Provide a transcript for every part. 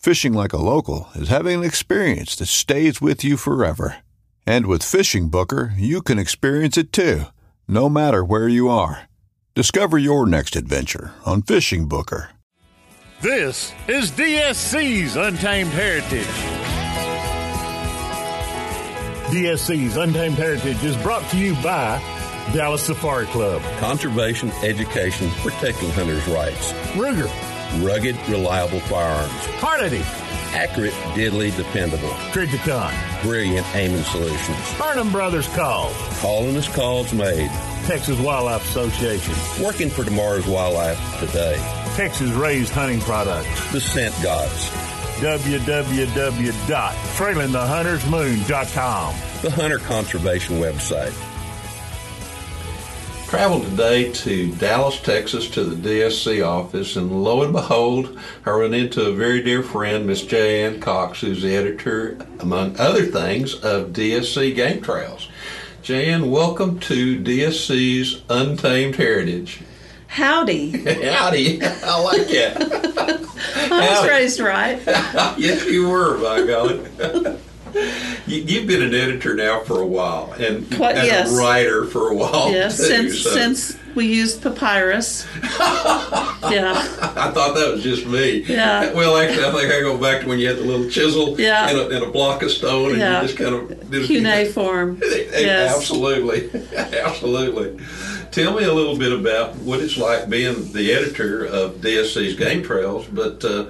Fishing like a local is having an experience that stays with you forever. And with Fishing Booker, you can experience it too, no matter where you are. Discover your next adventure on Fishing Booker. This is DSC's Untamed Heritage. DSC's Untamed Heritage is brought to you by Dallas Safari Club, Conservation education protecting hunters' rights. Ruger, Rugged, reliable firearms. Hornady, Accurate, deadly, dependable. Trijicon, Brilliant aiming solutions. Burnham Brothers Call, Calling as calls made. Texas Wildlife Association, Working for tomorrow's wildlife today. Texas Raised Hunting Products, The scent gods. www.trailingthehuntersmoon.com. The Hunter Conservation website. Traveled today to Dallas, Texas to the DSC office, and lo and behold, I run into a very dear friend, Miss Jan Cox, who's the editor, among other things, of DSC Game Trails. Jan, welcome to DSC's Untamed Heritage. Howdy. Howdy, I like it. I was raised right. yes, you were, by golly. You, you've been an editor now for a while, and, Quite- and yes. a writer for a while. Yes, too, since so since we used papyrus. yeah. I thought that was just me. Yeah. Well, actually, I think I go back to when you had the little chisel Yeah. and, a, and a block of stone, and Yeah. you just kind of did a Cuneiform. Yes. Absolutely, absolutely. Tell me a little bit about what it's like being the editor of DSC's Game Trails, but uh,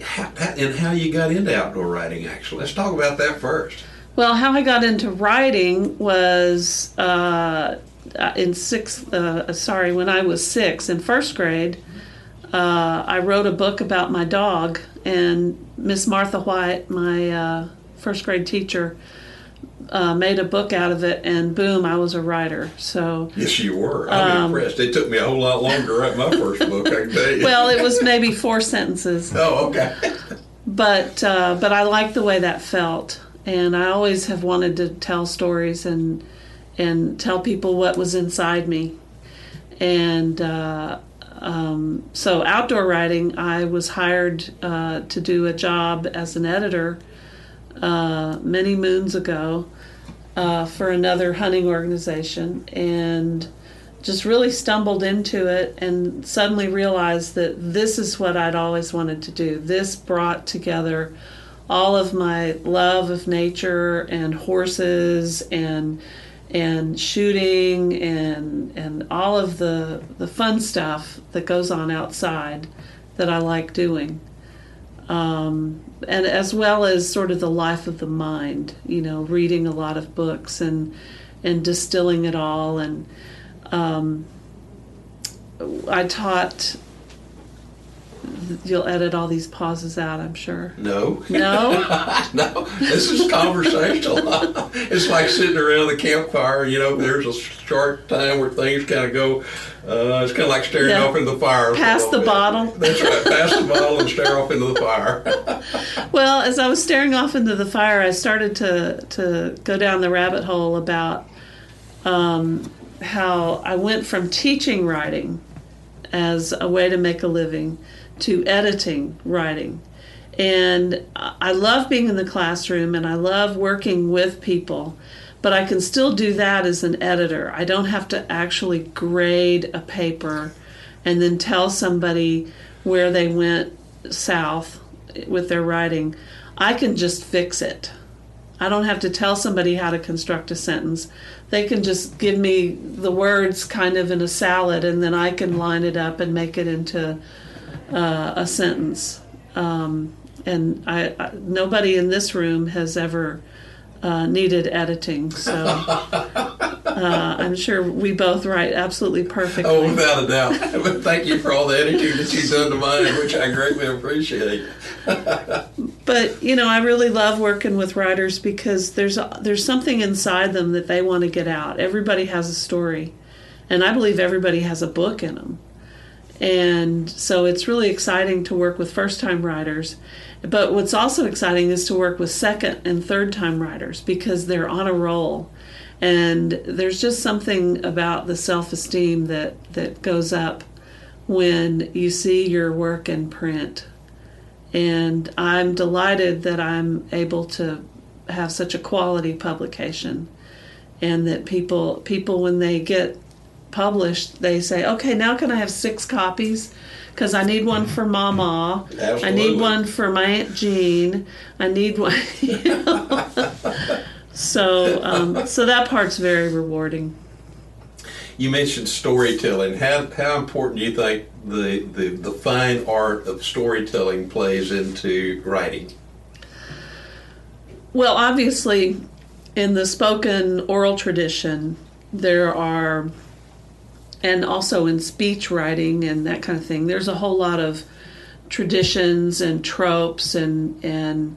and how you got into outdoor writing. Actually, let's talk about that first. Well, how I got into writing was uh, in sixth. Uh, sorry, when I was six in first grade, uh, I wrote a book about my dog, and Miss Martha White, my uh, first grade teacher, uh, made a book out of it, and boom, I was a writer. So. Yes, you were. I'm Um, impressed. It took me a whole lot longer to write my first book. I can tell you. Well, it was maybe four sentences. oh, okay. but uh, but I like the way that felt, and I always have wanted to tell stories and and tell people what was inside me, and uh, um, so outdoor writing. I was hired uh, to do a job as an editor uh, many moons ago uh, for another hunting organization, and just really stumbled into it and suddenly realized that this is what I'd always wanted to do. This brought together all of my love of nature and horses and and shooting and and all of the the fun stuff that goes on outside that I like doing. Um, and as well as sort of the life of the mind, you know, reading a lot of books and and distilling it all. And um, I taught you'll edit all these pauses out. I'm sure. No. No. no, this is conversational. it's like sitting around the campfire. You know, there's a short time where things kind of go. Uh, it's kind of like staring Yeah. off into the fire. Pass the bit. bottle. That's right. Pass the bottle and stare off into the fire. Well, as I was staring off into the fire, I started to to go down the rabbit hole about um, how I went from teaching writing as a way to make a living to editing writing. And I love being in the classroom and I love working with people, but I can still do that as an editor. I don't have to actually grade a paper and then tell somebody where they went south with their writing. I can just fix it. I don't have to tell somebody how to construct a sentence. They can just give me the words kind of in a salad, and then I can line it up and make it into uh, a sentence. Um, and I, I, nobody in this room has ever uh, needed editing, so uh, I'm sure we both write absolutely perfectly. Oh, without a doubt. But thank you for all the editing that you've done to mine, which I greatly appreciate. But you know, I really love working with writers because there's there's something inside them that they want to get out. Everybody has a story, and I believe everybody has a book in them. And so it's really exciting to work with first time writers. But what's also exciting is to work with second and third time writers because they're on a roll. And there's just something about the self esteem that, that goes up when you see your work in print and I'm delighted that I'm able to have such a quality publication, and that people people when they get published, they say, "Okay, now can I have six copies?" Because I need one for Mama, Absolutely. I need one for my Aunt Jean, I need one. You know? so, um, so that part's very rewarding. You mentioned storytelling. How, how important do you think the, the, the fine art of storytelling plays into writing? Well, obviously, in the spoken oral tradition, there are, and also in speech writing and that kind of thing, there's a whole lot of traditions and tropes and, and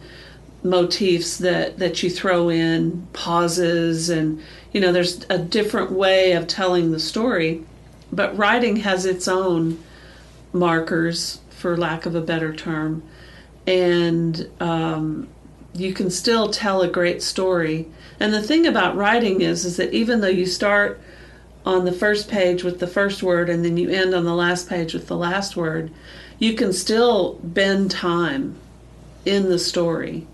motifs that, that you throw in, pauses, and, you know, there's a different way of telling the story. But writing has its own markers, for lack of a better term. And, um, you can still tell a great story. And the thing about writing is is that even though you start on the first page with the first word and then you end on the last page with the last word, you can still bend time in the story.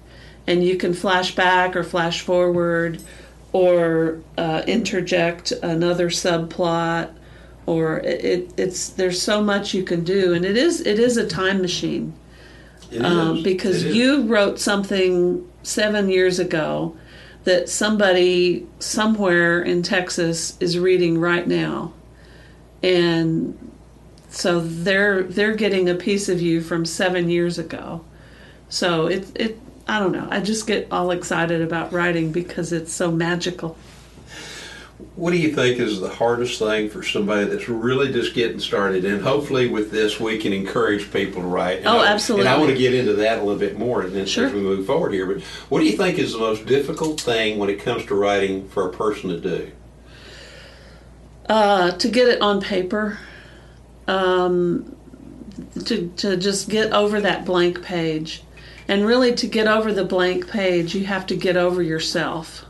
And you can flash back or flash forward or uh, interject another subplot or it, it, it's there's so much you can do. And it is it is a time machine um, because you wrote something seven years ago that somebody somewhere in Texas is reading right now, and so they're they're getting a piece of you from seven years ago. So it it I don't know. I just get all excited about writing because it's so magical. What do you think is the hardest thing for somebody that's really just getting started? And hopefully, with this, we can encourage people to write. And Oh, I- absolutely. And I want to get into that a little bit more and then Sure. as we move forward here. But what do you think is the most difficult thing when it comes to writing for a person to do? Uh, to get it on paper, um, to to just get over that blank page, and really to get over the blank page, you have to get over yourself.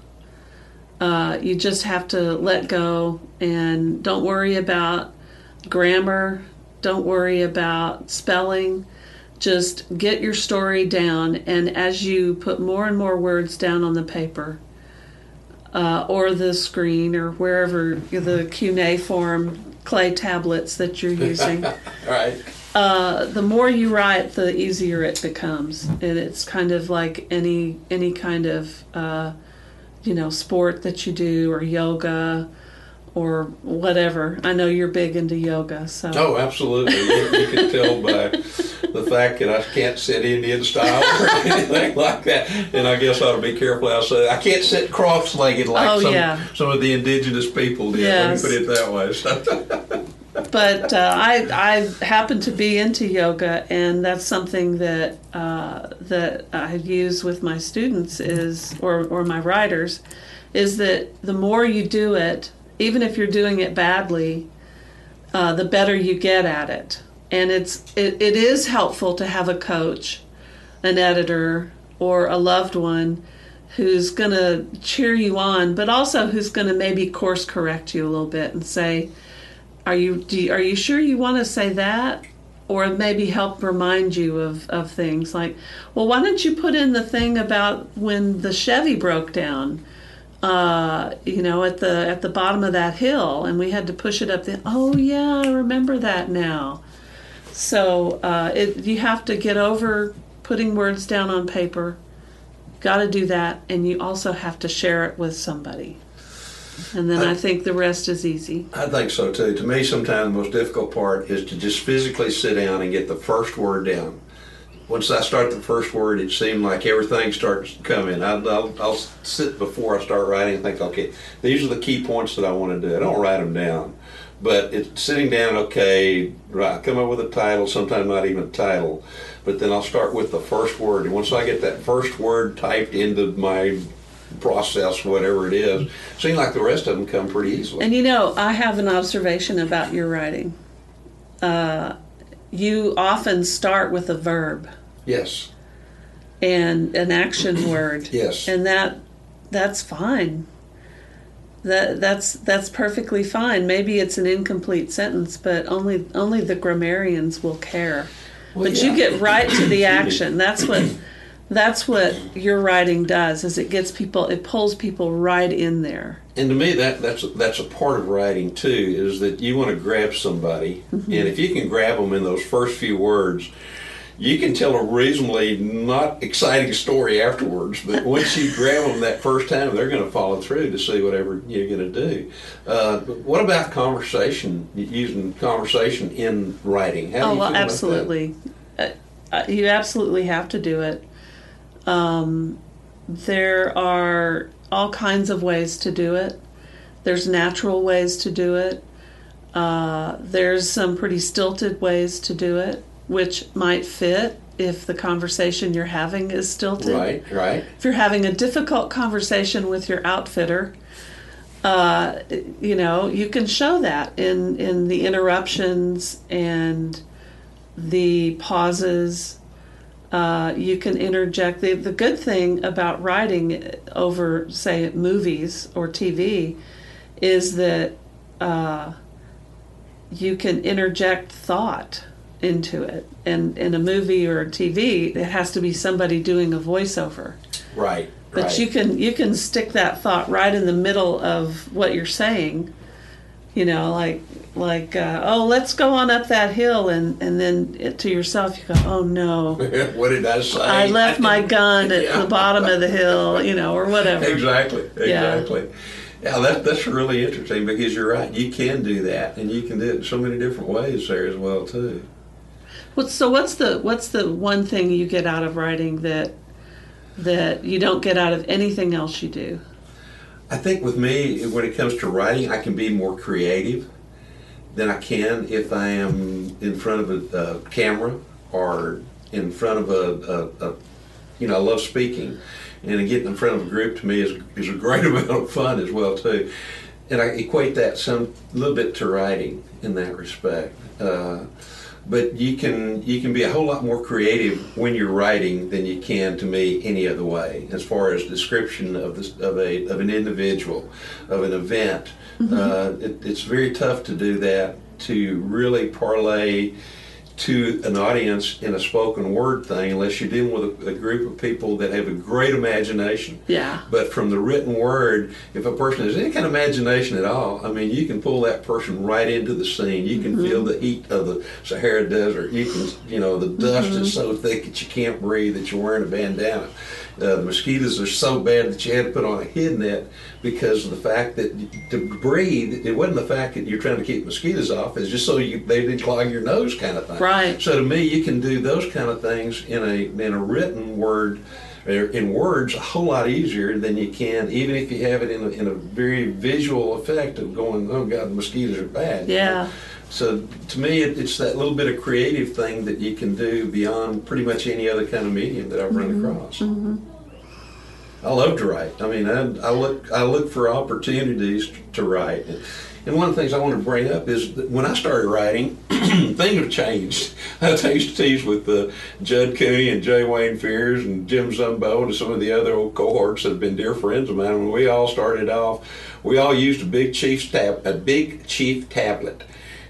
Uh, you just have to let go and don't worry about grammar. Don't worry about spelling. Just get your story down, and as you put more and more words down on the paper, uh, or the screen or wherever the cuneiform clay tablets that you're using, right. uh, the more you write, the easier it becomes. And it's kind of like any any kind of uh, you know sport that you do or yoga or whatever. I know you're big into yoga, so Oh, absolutely. You, can tell by the fact that I can't sit Indian style or anything like that. And I guess I ought to be careful how I say. I can't sit cross-legged like Oh, some, yeah. some of the indigenous people did. Yes. Let me put it that way. So, but uh, I I happen to be into yoga, and that's something that uh, that I use with my students is or or my writers, is that the more you do it, even if you're doing it badly, uh, the better you get at it. And it's it, it is helpful to have a coach, an editor, or a loved one who's going to cheer you on, but also who's going to maybe course correct you a little bit and say, "Are you, you are you sure you want to say that?" Or maybe help remind you of, of things like, well, why don't you put in the thing about when the Chevy broke down? uh, you know, at the at the bottom of that hill, and we had to push it up. The oh yeah, I remember that now. So uh, it, you have to get over putting words down on paper. Got to do that, and you also have to share it with somebody. And then I, I think the rest is easy. I think so too. To me, sometimes the most difficult part is to just physically sit down and get the first word down once I start the first word, it seemed like everything starts in. I'll, I'll, I'll, sit before I start writing and think, okay, these are the key points that I want to do. I don't write them down, but it's sitting down. Okay, right, come up with a title. Sometimes not even a title, but then I'll start with the first word. And once I get that first word typed into my process, whatever it is, it seems like the rest of them come pretty easily. And you know, I have an observation about your writing. Uh, you often start with a verb Yes. And an action word. Yes. And that that's fine. That that's that's perfectly fine. Maybe it's an incomplete sentence, but only only the grammarians will care. Well, but yeah. you get right to the action. That's what that's what your writing does is it gets people it pulls people right in there and to me that that's that's a part of writing too is that you want to grab somebody mm-hmm. and if you can grab them in those first few words you can tell a reasonably not exciting story afterwards, but once you grab them that first time, they're going to follow through to see whatever you're going to do. Uh, what about conversation? Using conversation in writing? How oh well, absolutely. Uh, uh, you absolutely have to do it. Um, there are all kinds of ways to do it. There's natural ways to do it. Uh, there's some pretty stilted ways to do it which might fit if the conversation you're having is stilted. Right, right. If you're having a difficult conversation with your outfitter, uh, you know, you can show that in, in the interruptions and the pauses. Uh, you can interject. The, the good thing about writing over, say, movies or TV is that uh, you can interject thought into it. And in a movie or a TV, it has to be somebody doing a voiceover. Right. But right. you can you can stick that thought right in the middle of what you're saying. You know, like like uh, oh, let's go on up that hill, and and then it, to yourself you go, oh no, what did I say? I left my gun at yeah. the bottom of the hill, you know, or whatever. Exactly. Exactly. Yeah. Yeah, that, that's really interesting because you're right. You can do that, and you can do it in so many different ways there as well too. What's so? What's the what's the one thing you get out of writing that that you don't get out of anything else you do? I think with me, when it comes to writing, I can be more creative than I can if I am in front of a, a camera or in front of a, a, a, you know, I love speaking, and getting in front of a group to me is is a great amount of fun as well too, and I equate that some little bit to writing in that respect. Uh, but you can you can be a whole lot more creative when you're writing than you can to me any other way as far as description of this of a of an individual of an event mm-hmm. uh, it, it's very tough to do that to really parlay to an audience in a spoken word thing unless you're dealing with a, a, group of people that have a great imagination. Yeah. But from the written word, if a person has any kind of imagination at all, I mean, you can pull that person right into the scene. You can mm-hmm. feel the heat of the Sahara Desert. You can, you know, the dust mm-hmm. is so thick that you can't breathe that you're wearing a bandana. Uh, the mosquitoes are so bad that you had to put on a head net because of the fact that to breathe, it wasn't the fact that you're trying to keep mosquitoes off. It's just so you, they didn't clog your nose, kind of thing. Right. So to me, you can do those kind of things in a in a written word in words a whole lot easier than you can, even if you have it in a, in a very visual effect of going, oh God, the mosquitoes are bad. Yeah. so to me, it, it's that little bit of creative thing that you can do beyond pretty much any other kind of medium that I've run across. I love to write. I mean, I, I look I look for opportunities to write. And one of the things I want to bring up is that when I started writing, things have changed. I used to tease with uh, Judd Cooney and J. Wayne Fears and Jim Zumbo and some of the other old cohorts that have been dear friends of mine. When we all started off, we all used a big chief tab, a big chief tablet.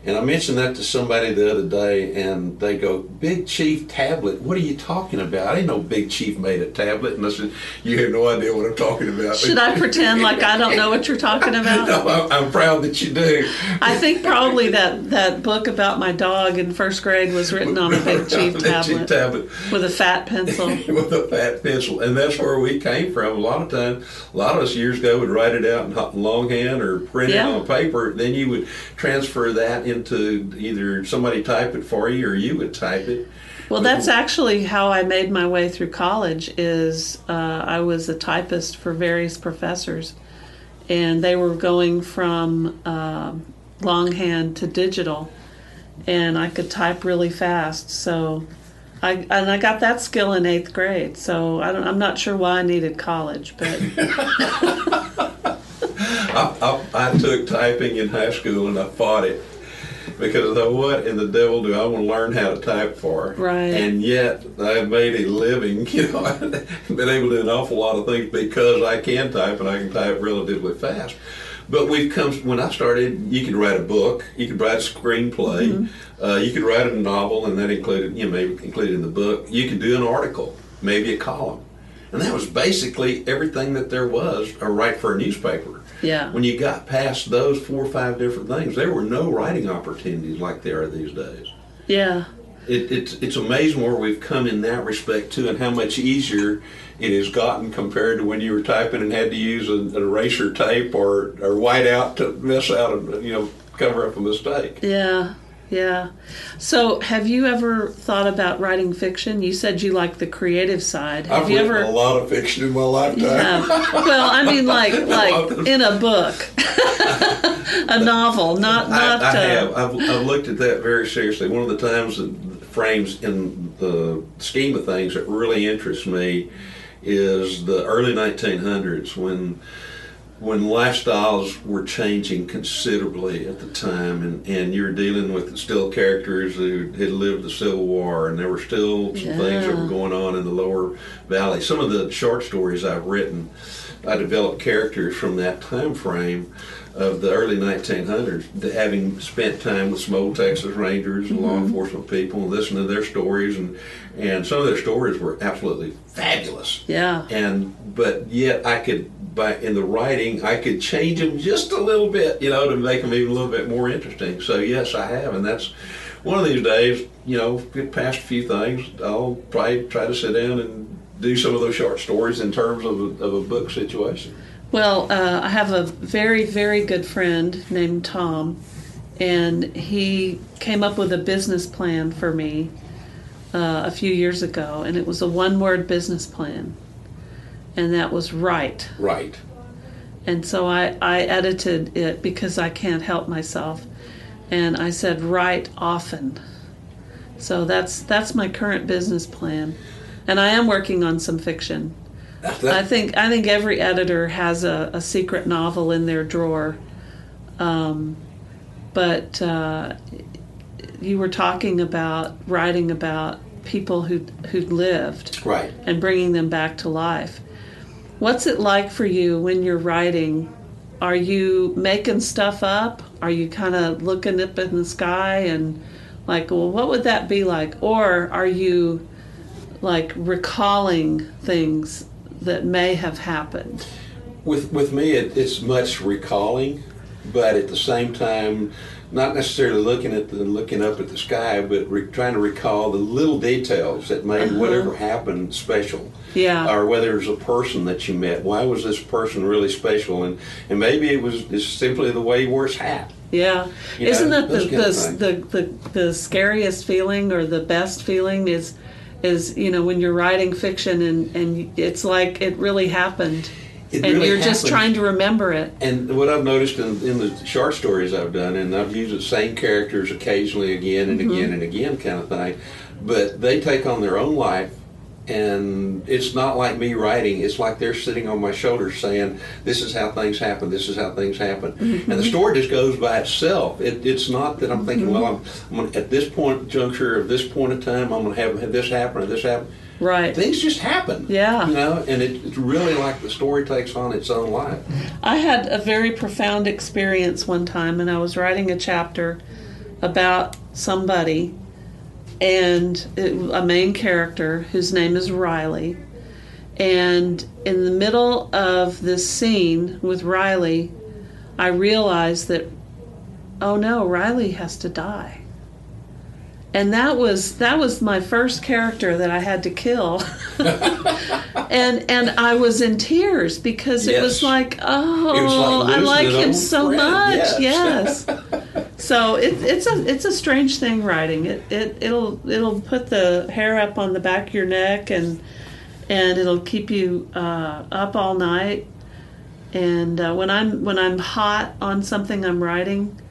And I mentioned that to somebody the other day, and they go, "Big Chief tablet? What are you talking about? I didn't know Big Chief made a tablet." And I said, "You have no idea what I'm talking about." Should I pretend like I don't know what you're talking about? no, I'm, I'm proud that you do. I think probably that, that book about my dog in first grade was written on a big chief tablet tablet with a fat pencil. with a fat pencil, and that's where we came from. A lot of times, a lot of us years ago would write it out in longhand or print Yeah. it on paper. Then you would transfer that into either somebody type it for you or you would type it. Well, that's actually how I made my way through college. Is uh, I was a typist for various professors, and they were going from um longhand to digital, and I could type really fast. So, I and I got that skill in eighth grade. So I don't, I'm not sure why I needed college, but I, I, I took typing in high school and I fought it because I thought, what in the devil do I want to learn how to type for? Right. And yet I've made a living, you know, I've been able to do an awful lot of things because I can type and I can type relatively fast. But we've come, when I started, you could write a book, you could write a screenplay, uh, you could write a novel, and that included, you know, maybe included in the book. You could do an article, maybe a column. And that was basically everything that there was to write for a newspaper. Yeah. When you got past those four or five different things, there were no writing opportunities like there are these days. yeah. It, it's it's amazing where we've come in that respect too, and how much easier it has gotten compared to when you were typing and had to use an, an eraser tape or or whiteout to miss out and you know cover up a mistake. Yeah, yeah. So, have you ever thought about writing fiction? You said you like the creative side. Have I've you written ever? a lot of fiction in my lifetime. Yeah. Well, I mean, like like in a book, a novel, not not. I uh, have. I've, I've looked at that very seriously. One of the times that frames in the scheme of things that really interests me is the early 1900s when when lifestyles were changing considerably at the time, and, and you were dealing with still characters who had lived the Civil War, and there were still some things that were going on in the lower valley. Some of the short stories I've written, I developed characters from that time frame of the early 1900s, having spent time with some old Texas Rangers and law mm-hmm. enforcement people, and listening to their stories, and and some of their stories were absolutely fabulous Yeah. and but yet I could by in the writing I could change them just a little bit, you know, to make them even a little bit more interesting. So yes, I have, and that's one of these days. You know, get past a few things, I'll probably try to sit down and do some of those short stories in terms of a, of a book situation. Well, uh, I have a very, very good friend named Tom, and he came up with a business plan for me uh, a few years ago, and it was a one word business plan, and that was right. Right. And so I, I edited it because I can't help myself. And I said, write often. So that's that's my current business plan. And I am working on some fiction. I think I think every editor has a, a secret novel in their drawer. Um, but uh, you were talking about writing about people who who lived right. and bringing them back to life. What's it like for you when you're writing? Are you making stuff up? Are you kind of looking up in the sky and like, well, what would that be like? Or are you like recalling things that may have happened? With with me, it, it's much recalling, but at the same time, not necessarily looking at the looking up at the sky, but re, trying to recall the little details that made uh-huh. whatever happened special. Yeah. Or whether it was a person that you met. Why was this person really special? And and maybe it was it's simply the way he wore his hat. Yeah, You isn't know, that the those kind of the, the the the scariest feeling or the best feeling is is you know when you're writing fiction and and it's like it really happened. It and really you're just trying to remember it. And what I've noticed in, in the short stories I've done, and I've used the same characters occasionally again and mm-hmm. again and again, kind of thing, but they take on their own life, and it's not like me writing. It's like they're sitting on my shoulders saying, "This is how things happen. This is how things happen," and the story just goes by itself. It, it's not that I'm thinking, "Well, I'm, I'm gonna, at this point juncture of this point in time, I'm going to have, have this happen or this happen." Right. Things just happen. Yeah. You know, and it, it's really like the story takes on its own life. I had a very profound experience one time, and I was writing a chapter about somebody and it, a main character whose name is Riley. And in the middle of this scene with Riley, I realized that, oh no, Riley has to die. And that was that was my first character that I had to kill. and and I was in tears because it was like, oh, was like I like him so friend, much. yes. Yes. so it, it's a it's a strange thing writing. It it it'll it'll put the hair up on the back of your neck and and it'll keep you uh, up all night. And uh, when I'm when I'm hot on something I'm writing,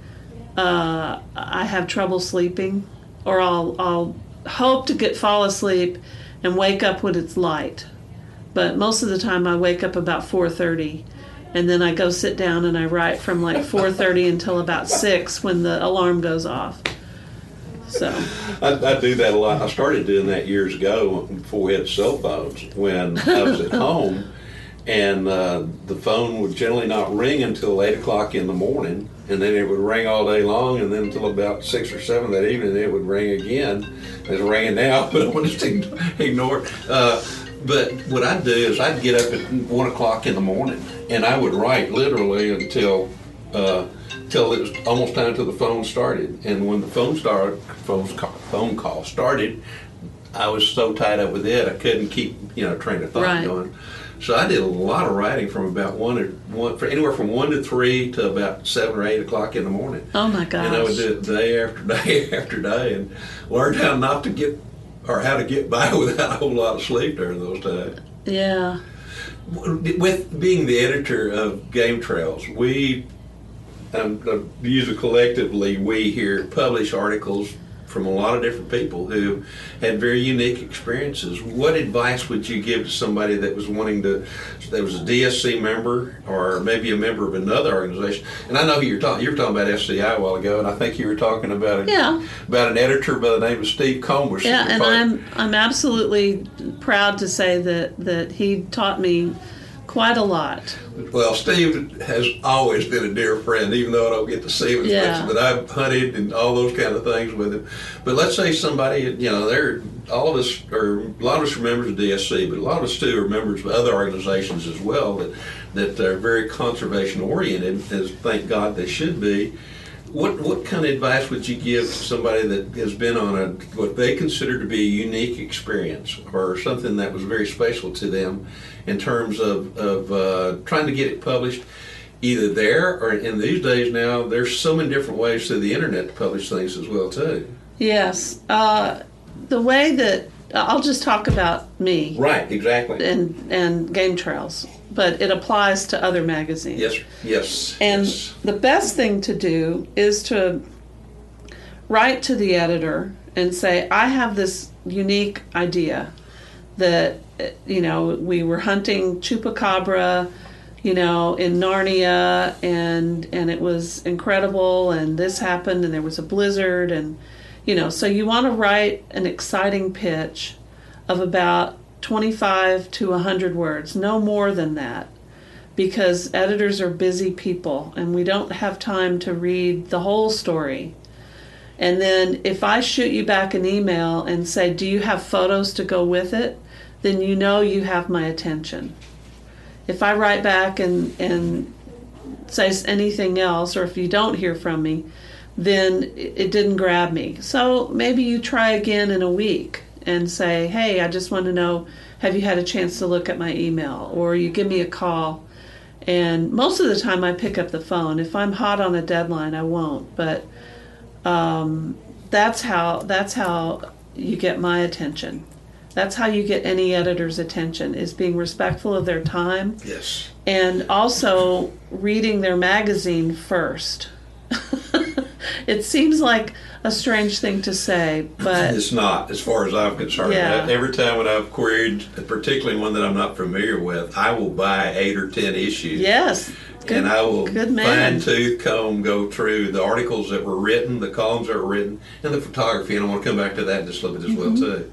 uh, I have trouble sleeping, or I'll I'll hope to get fall asleep and wake up when it's light. But most of the time, I wake up about four thirty, and then I go sit down and I write from like four thirty until about six when the alarm goes off. So I, I do that a lot. I started doing that years ago before we had cell phones. When I was at home, and uh, the phone would generally not ring until eight o'clock in the morning, and then it would ring all day long, and then until about six or seven that evening, it would ring again. It's ringing now, but I just ign- ignore it. Uh, but what I'd do is I'd get up at one o'clock in the morning, and I would write literally until. Uh, till it was almost time till the phone started. And when the phone started, phone call, phone call started, I was so tied up with it, I couldn't keep you know train of thought Right. going. So I did a lot of writing from about one to one, for anywhere from one to three to about seven or eight o'clock in the morning. oh my gosh, And I would do it day after day after day, and learned how not to get or how to get by without a whole lot of sleep during those times yeah, with being the editor of Game Trails, we um, uh, it collectively. We here publish articles from a lot of different people who had very unique experiences. What advice would you give to somebody that was wanting to, that was a DSC member or maybe a member of another organization? And I know who you're talking. You were talking about SCI a while ago, and I think you were talking about a, Yeah. about an editor by the name of Steve Comer. yeah, and I'm I'm absolutely proud to say that that he taught me quite a lot. Well, Steve has always been a dear friend, even though I don't get to see him as Yeah. much. But I've hunted and all those kind of things with him. But let's say somebody, you know, they're all of us, or a lot of us are members of DSC, but a lot of us too are members of other organizations as well that that are very conservation oriented, as thank God they should be. What what kind of advice would you give somebody that has been on a what they consider to be a unique experience or something that was very special to them in terms of of uh, trying to get it published either there or in these days now there's so many different ways through the internet to publish things as well too. Yes, uh, the way that I'll just talk about me Right, exactly. and and game trails, but it applies to other magazines. Yes, yes. And yes. the best thing to do is to write to the editor and say, I have this unique idea that, you know, we were hunting chupacabra, you know, in Narnia and and it was incredible and this happened and there was a blizzard and you know, so you want to write an exciting pitch of about 25 to 100 words, no more than that because editors are busy people and we don't have time to read the whole story. And then if I shoot you back an email and say, Do you have photos to go with it? then you know you have my attention. If I write back and, and say anything else, or if you don't hear from me, then it it didn't grab me. So maybe you try again in a week and say, Hey, I just want to know, have you had a chance to look at my email? Or you give me a call. And most of the time I pick up the phone. If I'm hot on a deadline, I won't. But um, that's how that's how you get my attention. That's how you get any editor's attention is being respectful of their time Yes. and also reading their magazine first. it seems like a strange thing to say, but It's not, as far as I'm concerned. Yeah. Every time when I've queried, particularly one that I'm not familiar with, I will buy eight or ten issues. yes. Good, and I will good man. fine tooth comb go through the articles that were written, the columns that were written, and the photography. And I want to come back to that just a little bit as well Mm-hmm. too.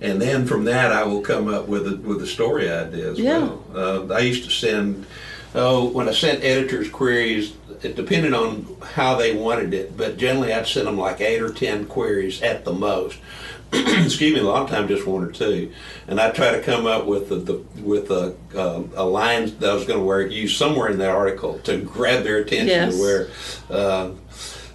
And then from that, I will come up with a, with a story idea as Yeah. well. Uh, I used to send, oh, when I sent editors queries, it depended on how they wanted it, but generally I'd send them like eight or ten queries at the most. excuse me, a lot of times just one or two, and I try to come up with the, the with a uh, a line that I was going to wear use somewhere in that article to grab their attention Yes. to where. Uh,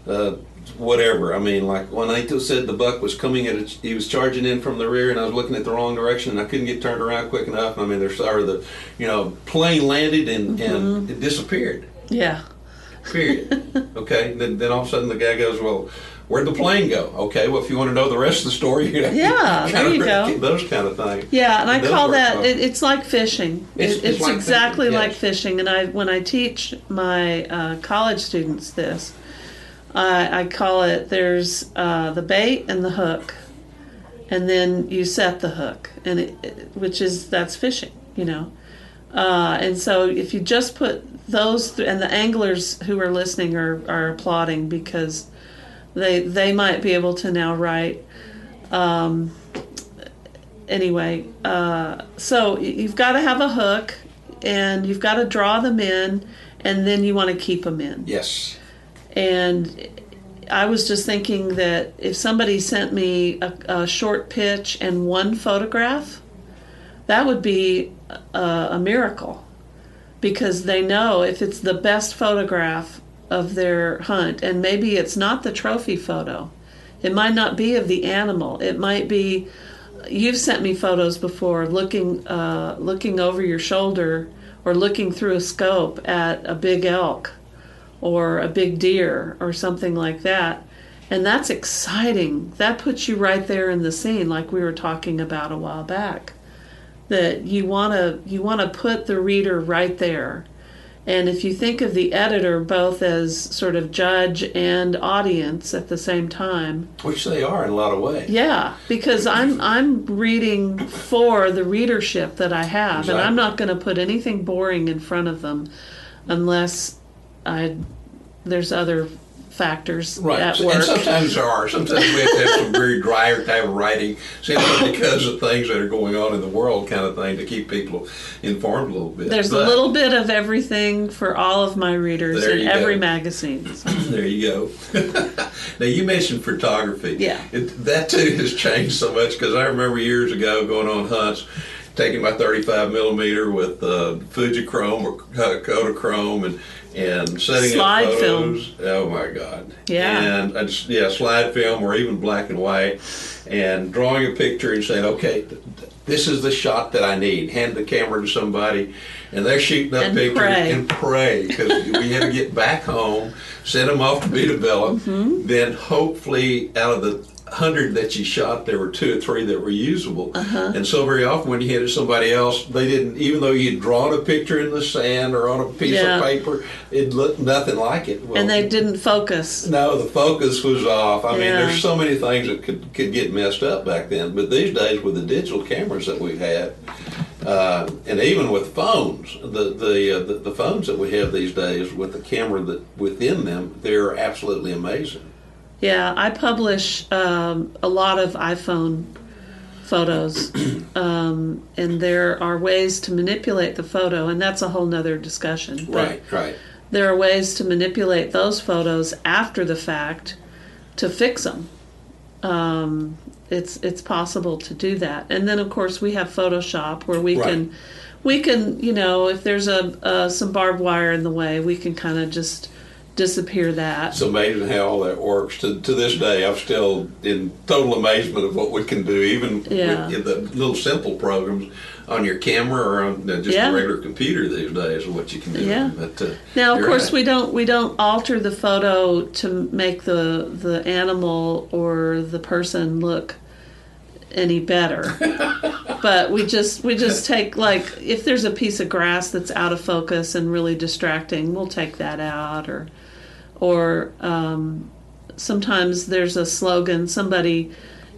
uh, whatever. I mean, like when I said the buck was coming at, its, he was charging in from the rear, and I was looking at the wrong direction, and I couldn't get turned around quick enough. I mean, there's or the, you know, plane landed and and it disappeared. Yeah. Period. okay. Then, then all of a sudden the guy goes, well. Where'd the plane go? Okay, well, if you want to know the rest of the story, you Yeah, there you go. Those kind of things. Yeah, and I Those call that it, it's like fishing. It's- It- it's like exactly fishing, like fishing. And I when I teach my uh, college students this, I, I call it there's uh, the bait and the hook, and then you set the hook, and it, it- which is that's fishing, you know. Uh, and so if you just put those th- and the anglers who are listening are, are applauding because they they might be able to now write um, anyway, uh, so you've got to have a hook, and you've got to draw them in, and then you want to keep them in. Yes. And I was just thinking that if somebody sent me a, a short pitch and one photograph, that would be a, a miracle, because they know if it's the best photograph of their hunt, and maybe it's not the trophy photo. It might not be of the animal. It might be you've sent me photos before looking uh, looking over your shoulder or looking through a scope at a big elk or a big deer or something like that and that's exciting that puts you right there in the scene like we were talking about a while back that you want to you want to put the reader right there. And if you think of the editor both as sort of judge and audience at the same time. Which they are in a lot of ways. yeah, because I'm I'm reading for the readership that I have, and I'm not going to put anything boring in front of them unless I there's other factors Right. at and sometimes there are. Sometimes we have to have some very dry type of writing simply because of things that are going on in the world kind of thing to keep people informed a little bit. There's But a little bit of everything for all of my readers in every go. magazine. So, There you go. now you mentioned photography. Yeah. It, that too has changed so much because I remember years ago going on hunts, taking my 35 millimeter with uh, Fujichrome or uh, Kodachrome and and setting Slide up film. Oh my God. Yeah. And I just, yeah, slide film or even black and white, and drawing a picture and saying, okay. th- th- This is the shot that I need. Hand the camera to somebody, and they're shooting up And pictures pray. and pray because we had to get back home, send them off to be developed. Mm-hmm. Then hopefully, out of the hundred that you shot, there were two or three that were usable. Uh-huh. And so very often, when you handed somebody else, they didn't, even though you'd drawn a picture in the sand or on a piece Yeah. of paper, it looked nothing like it. Well, and they didn't focus. no, the focus was off. I mean, there's so many things that could, could get messed up back then. But these days, with the digital cameras that we've had, uh, and even with phones, the the, uh, the the phones that we have these days with the camera that within them, they're absolutely amazing. Yeah, I publish um, a lot of iPhone photos, um, and there are ways to manipulate the photo, and that's a whole nother discussion. Right, right. there are ways to manipulate those photos after the fact to fix them. Um, it's it's possible to do that, and then of course we have Photoshop where we Right. can we can you know if there's a uh, some barbed wire in the way we can kind of just disappear that. It's amazing how all that works. To, to this day, I'm still in total amazement of what we can do, even Yeah. with the little simple programs on your camera or on just Yeah. a regular computer these days. Of what you can do. Yeah. But, uh, Now, of course, right. we don't we don't alter the photo to make the the animal or the person look any better. but we just we just take like if there's a piece of grass that's out of focus and really distracting, we'll take that out or or um, sometimes there's a slogan somebody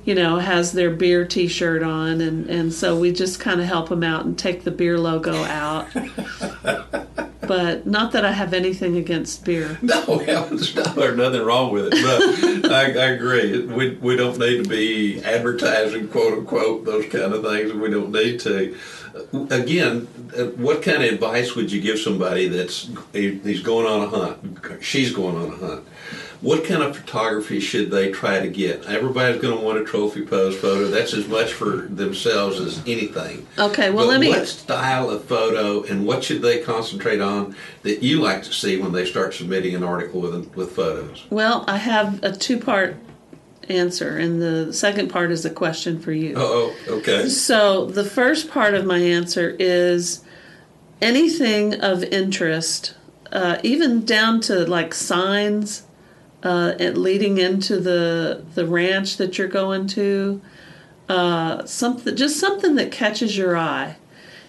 you know has their beer t-shirt on and and so we just kind of help them out and take the beer logo out but not that i have anything against beer No, there's no, there's nothing wrong with it. But I, I agree. We, we don't need to be advertising, quote unquote, those kind of things. We don't need to. Again, uh, what kind of advice would you give somebody that's he's going on a hunt? She's going on a hunt. What kind of photography should they try to get? Everybody's going to want a trophy pose photo. That's as much for themselves as anything. okay well but let me What style of photo and what should they concentrate on that you like to see when they start submitting an article with with photos? well i have a two part answer and the second part is a question for you Oh, okay. So the first part of my answer is anything of interest, uh, even down to like signs uh, leading into the the ranch that you're going to. Uh, something, just something that catches your eye,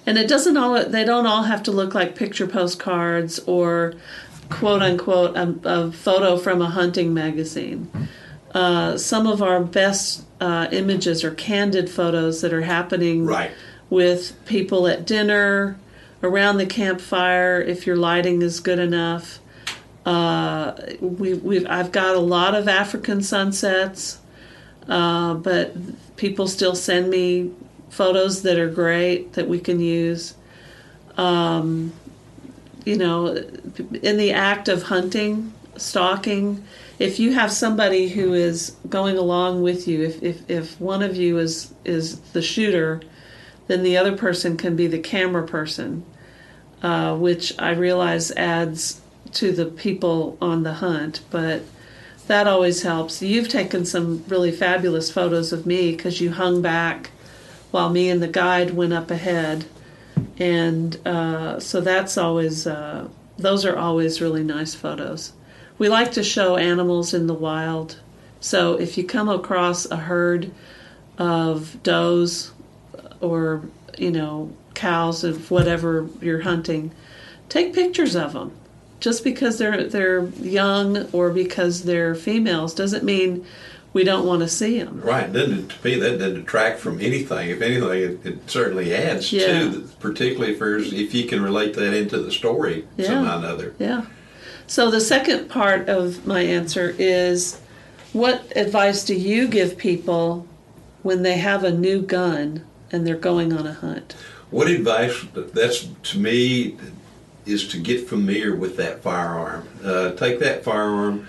and it doesn't all. They don't all have to look like picture postcards or quote unquote a, a photo from a hunting magazine. Uh, some of our best uh, images are candid photos that are happening Right. with people at dinner, around the campfire, if your lighting is good enough. Uh, we, we've, I've got a lot of African sunsets, uh, but people still send me photos that are great that we can use. Um, you know, in the act of hunting, stalking, if you have somebody who is going along with you, if, if, if one of you is, is the shooter, then the other person can be the camera person, uh, which I realize adds to the people on the hunt, but that always helps. You've taken some really fabulous photos of me because you hung back while me and the guide went up ahead. And uh, so that's always, uh, those are always really nice photos. We like to show animals in the wild. So if you come across a herd of does or, you know, cows of whatever you're hunting, take pictures of them. Just because they're they're young or because they're females doesn't mean we don't want to see them. Right. Doesn't to me that doesn't detract from anything. If anything, it, it certainly adds Yeah. to, particularly if if you can relate that into the story Yeah. somehow or another. Yeah. So the second part of my answer is what advice do you give people when they have a new gun and they're going on a hunt? What advice? That's to me is to get familiar with that firearm. Uh, take that firearm,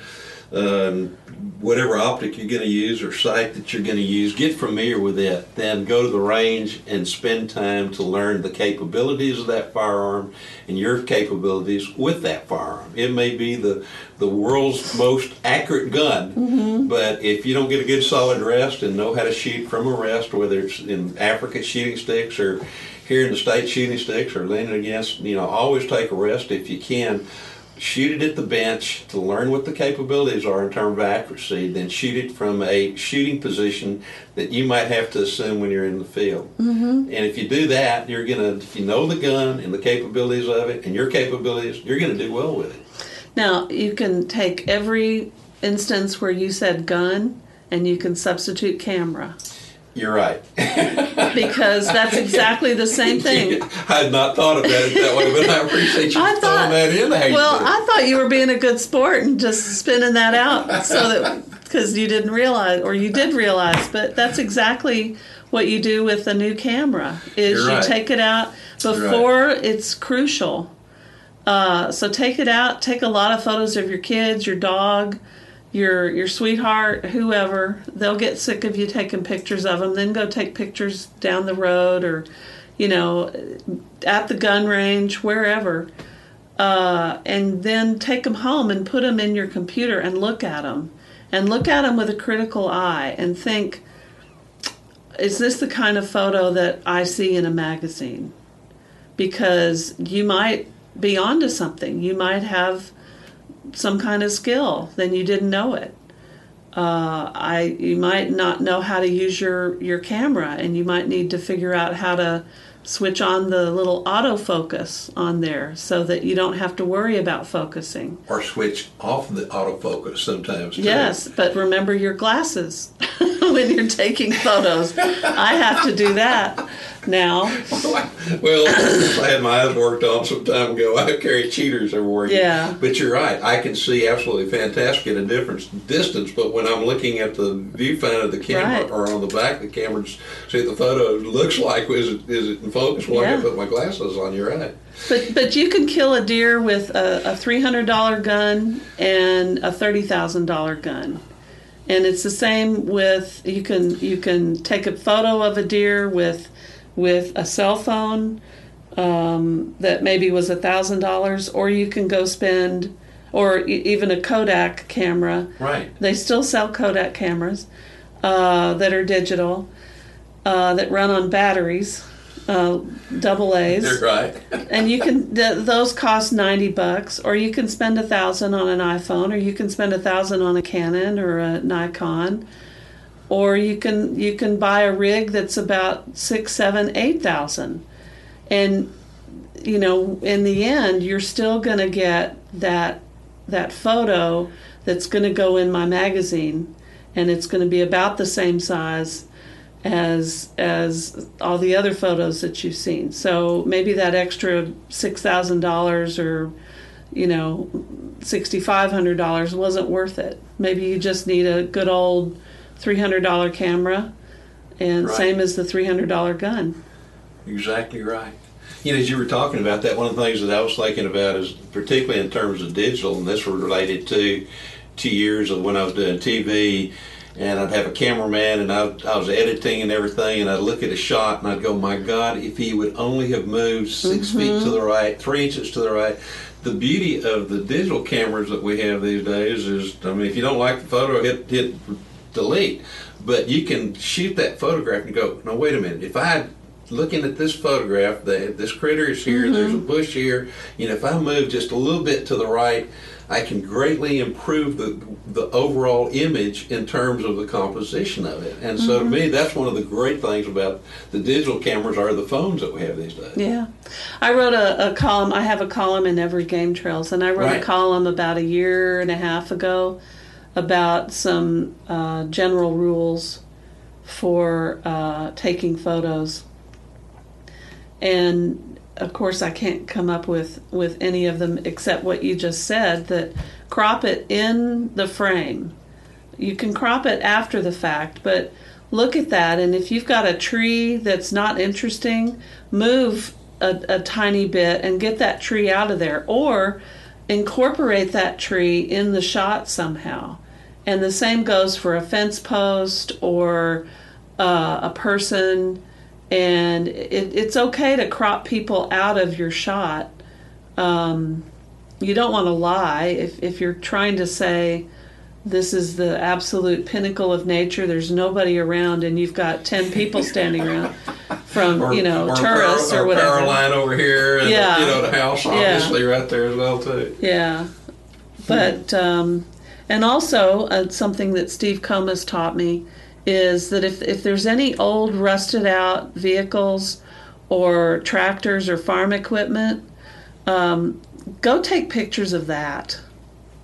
um, whatever optic you're going to use or sight that you're going to use. Get familiar with it. Then go to the range and spend time to learn the capabilities of that firearm and your capabilities with that firearm. It may be the the world's most accurate gun, but if you don't get a good solid rest and know how to shoot from a rest, whether it's in Africa shooting sticks or here in the state shooting sticks or leaning against, you know, always take a rest if you can. Shoot it at the bench to learn what the capabilities are in terms of accuracy, then shoot it from a shooting position that you might have to assume when you're in the field. Mm-hmm. And if you do that, you're gonna, if you know the gun and the capabilities of it and your capabilities, you're gonna do well with it. Now, you can take every instance where you said gun and you can substitute camera You're right. because that's exactly the same thing. I had not thought about it that way, but I appreciate you I throwing that in there. Well, I thought you were being a good sport and just spinning that out so that because you didn't realize or you did realize, but that's exactly what you do with a new camera is You're you right. take it out before it's crucial. Uh, so take it out, take a lot of photos of your kids, your dog, your your sweetheart, whoever. They'll get sick of you taking pictures of them. Then go take pictures down the road or, you know, at the gun range, wherever uh, and then take them home and put them in your computer and look at them and look at them with a critical eye and think is this the kind of photo that i see in a magazine because you might be onto something you might have some kind of skill then you didn't know it uh, I you might not know how to use your your camera, and you might need to figure out how to switch on the little autofocus on there so that you don't have to worry about focusing. Or switch off the autofocus sometimes. Too. Yes, but remember your glasses when you're taking photos. I have to do that now. well, I had my eyes worked on some time ago. I carry cheaters everywhere. Yeah. But you're right. I can see absolutely fantastic at a different distance. But when I'm looking at the viewfinder of the camera Right. or on the back of the camera, to see the photo looks like. Is it is it in focus? Well, I Yeah. can put my glasses on. You're right. But but you can kill a deer with a, a three hundred dollar gun and a thirty thousand dollar gun, and it's the same with you can you can take a photo of a deer with with a cell phone um, that maybe was a thousand dollars, or you can go spend or even a Kodak camera. Right. They still sell Kodak cameras uh, that are digital uh, that run on batteries, uh, double A's You're right. and you can th- those cost 90 bucks or you can spend a thousand on an iphone or you can spend a thousand on a canon or a nikon or you can you can buy a rig that's about six seven eight thousand and you know in the end you're still going to get that that photo that's going to go in my magazine and it's going to be about the same size as as all the other photos that you've seen. So maybe that extra six thousand dollars or you know sixty five hundred dollars wasn't worth it. Maybe you just need a good old three hundred dollar camera, and Right. same as the three hundred dollar gun. Exactly right. You know, as you were talking about that, one of the things that I was thinking about is particularly in terms of digital, and this was related to two years of when I was doing TV, and I'd have a cameraman, and I, I was editing and everything, and I'd look at a shot, and I'd go, "My God, if he would only have moved 6 feet to mm-hmm. the right, three inches to the right." The beauty of the digital cameras that we have these days is, I mean, if you don't like the photo, hit hit delete. But you can shoot that photograph and go, no, wait a minute. If I looking at this photograph, the, this critter is here, there's a mm-hmm. bush here. You know, if I move just a little bit to the right, I can greatly improve the the overall image in terms of the composition of it. And so to me, mm-hmm. that's one of the great things about the digital cameras are the phones that we have these days. Yeah, I wrote a, a column. I have a column in every Game Trails, and I wrote Right. a column about a year and a half ago about some uh, general rules for uh, taking photos. And of course, I can't come up with with any of them except what you just said. That crop it in the frame. You can crop it after the fact, but look at that. And if you've got a tree that's not interesting, move a, a tiny bit and get that tree out of there, or incorporate that tree in the shot somehow. And the same goes for a fence post or uh, a person. And it, it's okay to crop people out of your shot. Um, you don't want to lie if, if you're trying to say this is the absolute pinnacle of nature there's nobody around and you've got 10 people standing around from you know tourists or, whatever Caroline over here, and Yeah. you know the house Yeah. right there as well too. Yeah, but um, and also uh, something that Steve Comus taught me is that if if there's any old rusted out vehicles or tractors or farm equipment, um, go take pictures of that.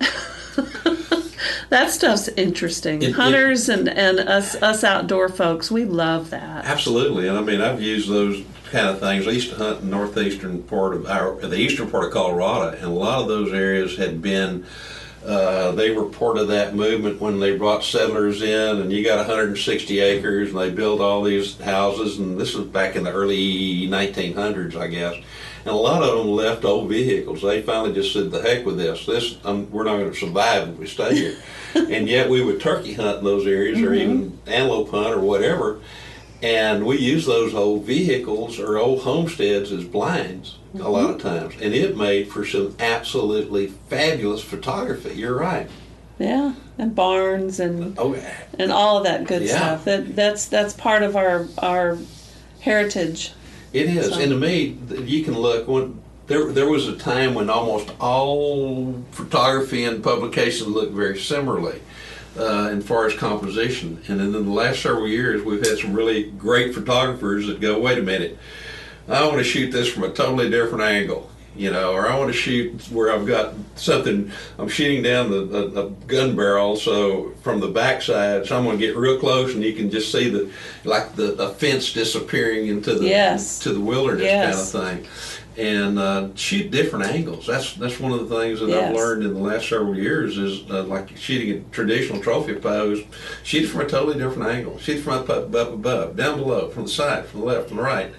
that stuff's interesting. It- it- Hunters and, and us us outdoor folks, we love that. Absolutely, and I mean I've used those kind of things. I used to hunt in northeastern part of our, the eastern part of Colorado, and a lot of those areas had been. Uh, they were part of that movement when they brought settlers in, and you got 160 acres, and they built all these houses. And this was back in the early 1900s, I guess. And a lot of them left old vehicles. They finally just said, "The heck with this! This um, we're not going to survive if we stay here." and yet we would turkey hunt in those areas, or even antelope hunt, or whatever. And we use those old vehicles or old homesteads as blinds a lot of mm-hmm. times, and it made for some absolutely fabulous photography. You're right. Yeah, and barns and Oh, and all of that good Yeah. stuff. That that's that's part of our our heritage. It is, So- and to me, you can look when there. There was a time when almost all photography and publication looked very similarly. Uh, in far as composition. And then in the last several years, we've had some really great photographers that go, wait a minute, I want to shoot this from a totally different angle. You know, or I want to shoot where I've got something. I'm shooting down the, the, the gun barrel, so from the backside, so I'm going to get real close, and you can just see the like the, the fence disappearing into the Yes. to the wilderness Yes. kind of thing and uh, shoot different angles. That's that's one of the things that I've learned in the last several years is uh, like shooting a traditional trophy pose. Shoot it from a totally different angle. Shoot from up, up, up above, down below, from the side, from the left, from the right.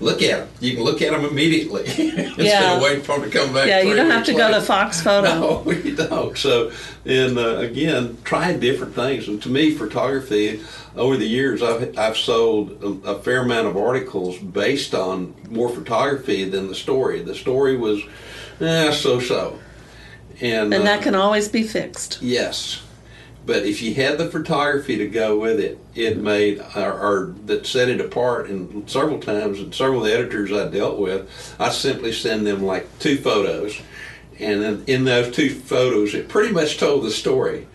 Look at them. You can look at them immediately instead Yeah. of waiting for them to come back. Yeah, you don't have to go to Fox Photo. No, you don't. So, and uh, again, trying different things. And to me, photography, over the years, I've, I've sold a, a fair amount of articles based on more photography than the story. The story was, eh, so so. And, And uh, that can always be fixed. Yes, but if you had the photography to go with it, it made or, or that set it apart. And several times, and several of the editors I dealt with, I simply send them like two photos, and then in those two photos, it pretty much told the story.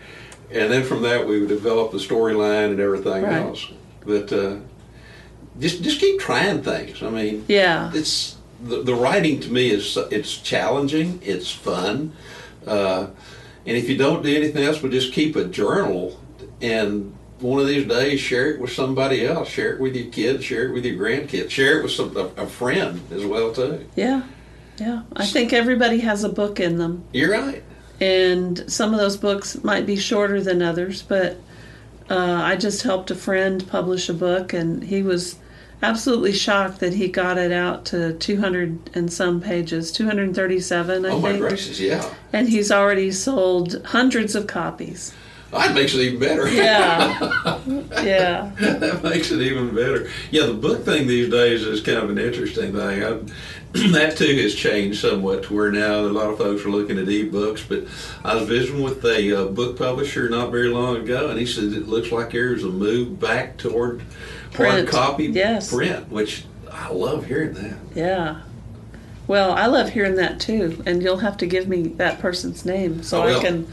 And then from that, we would develop the storyline and everything Right. else. But uh, just just keep trying things. I mean, Yeah. it's the, the writing to me is it's challenging it's fun uh, and if you don't do anything else but just keep a journal and one of these days share it with somebody else share it with your kids share it with your grandkids share it with some, a, a friend as well too Yeah. Yeah. I think everybody has a book in them. you're right and some of those books might be shorter than others but uh, i just helped a friend publish a book and he was absolutely shocked that he got it out to 200 and some pages 237 i oh my think gracious yeah and he's already sold hundreds of copies that makes it even better yeah yeah that makes it even better. Yeah, the book thing these days is kind of an interesting thing. I, that too has changed somewhat to where now a lot of folks are looking at ebooks. But I was visiting with a uh, book publisher not very long ago, and he said it looks like there's a move back toward hard Print. copy Yes. print, which I love hearing that. yeah well i love hearing that too and you'll have to give me that person's name so I i can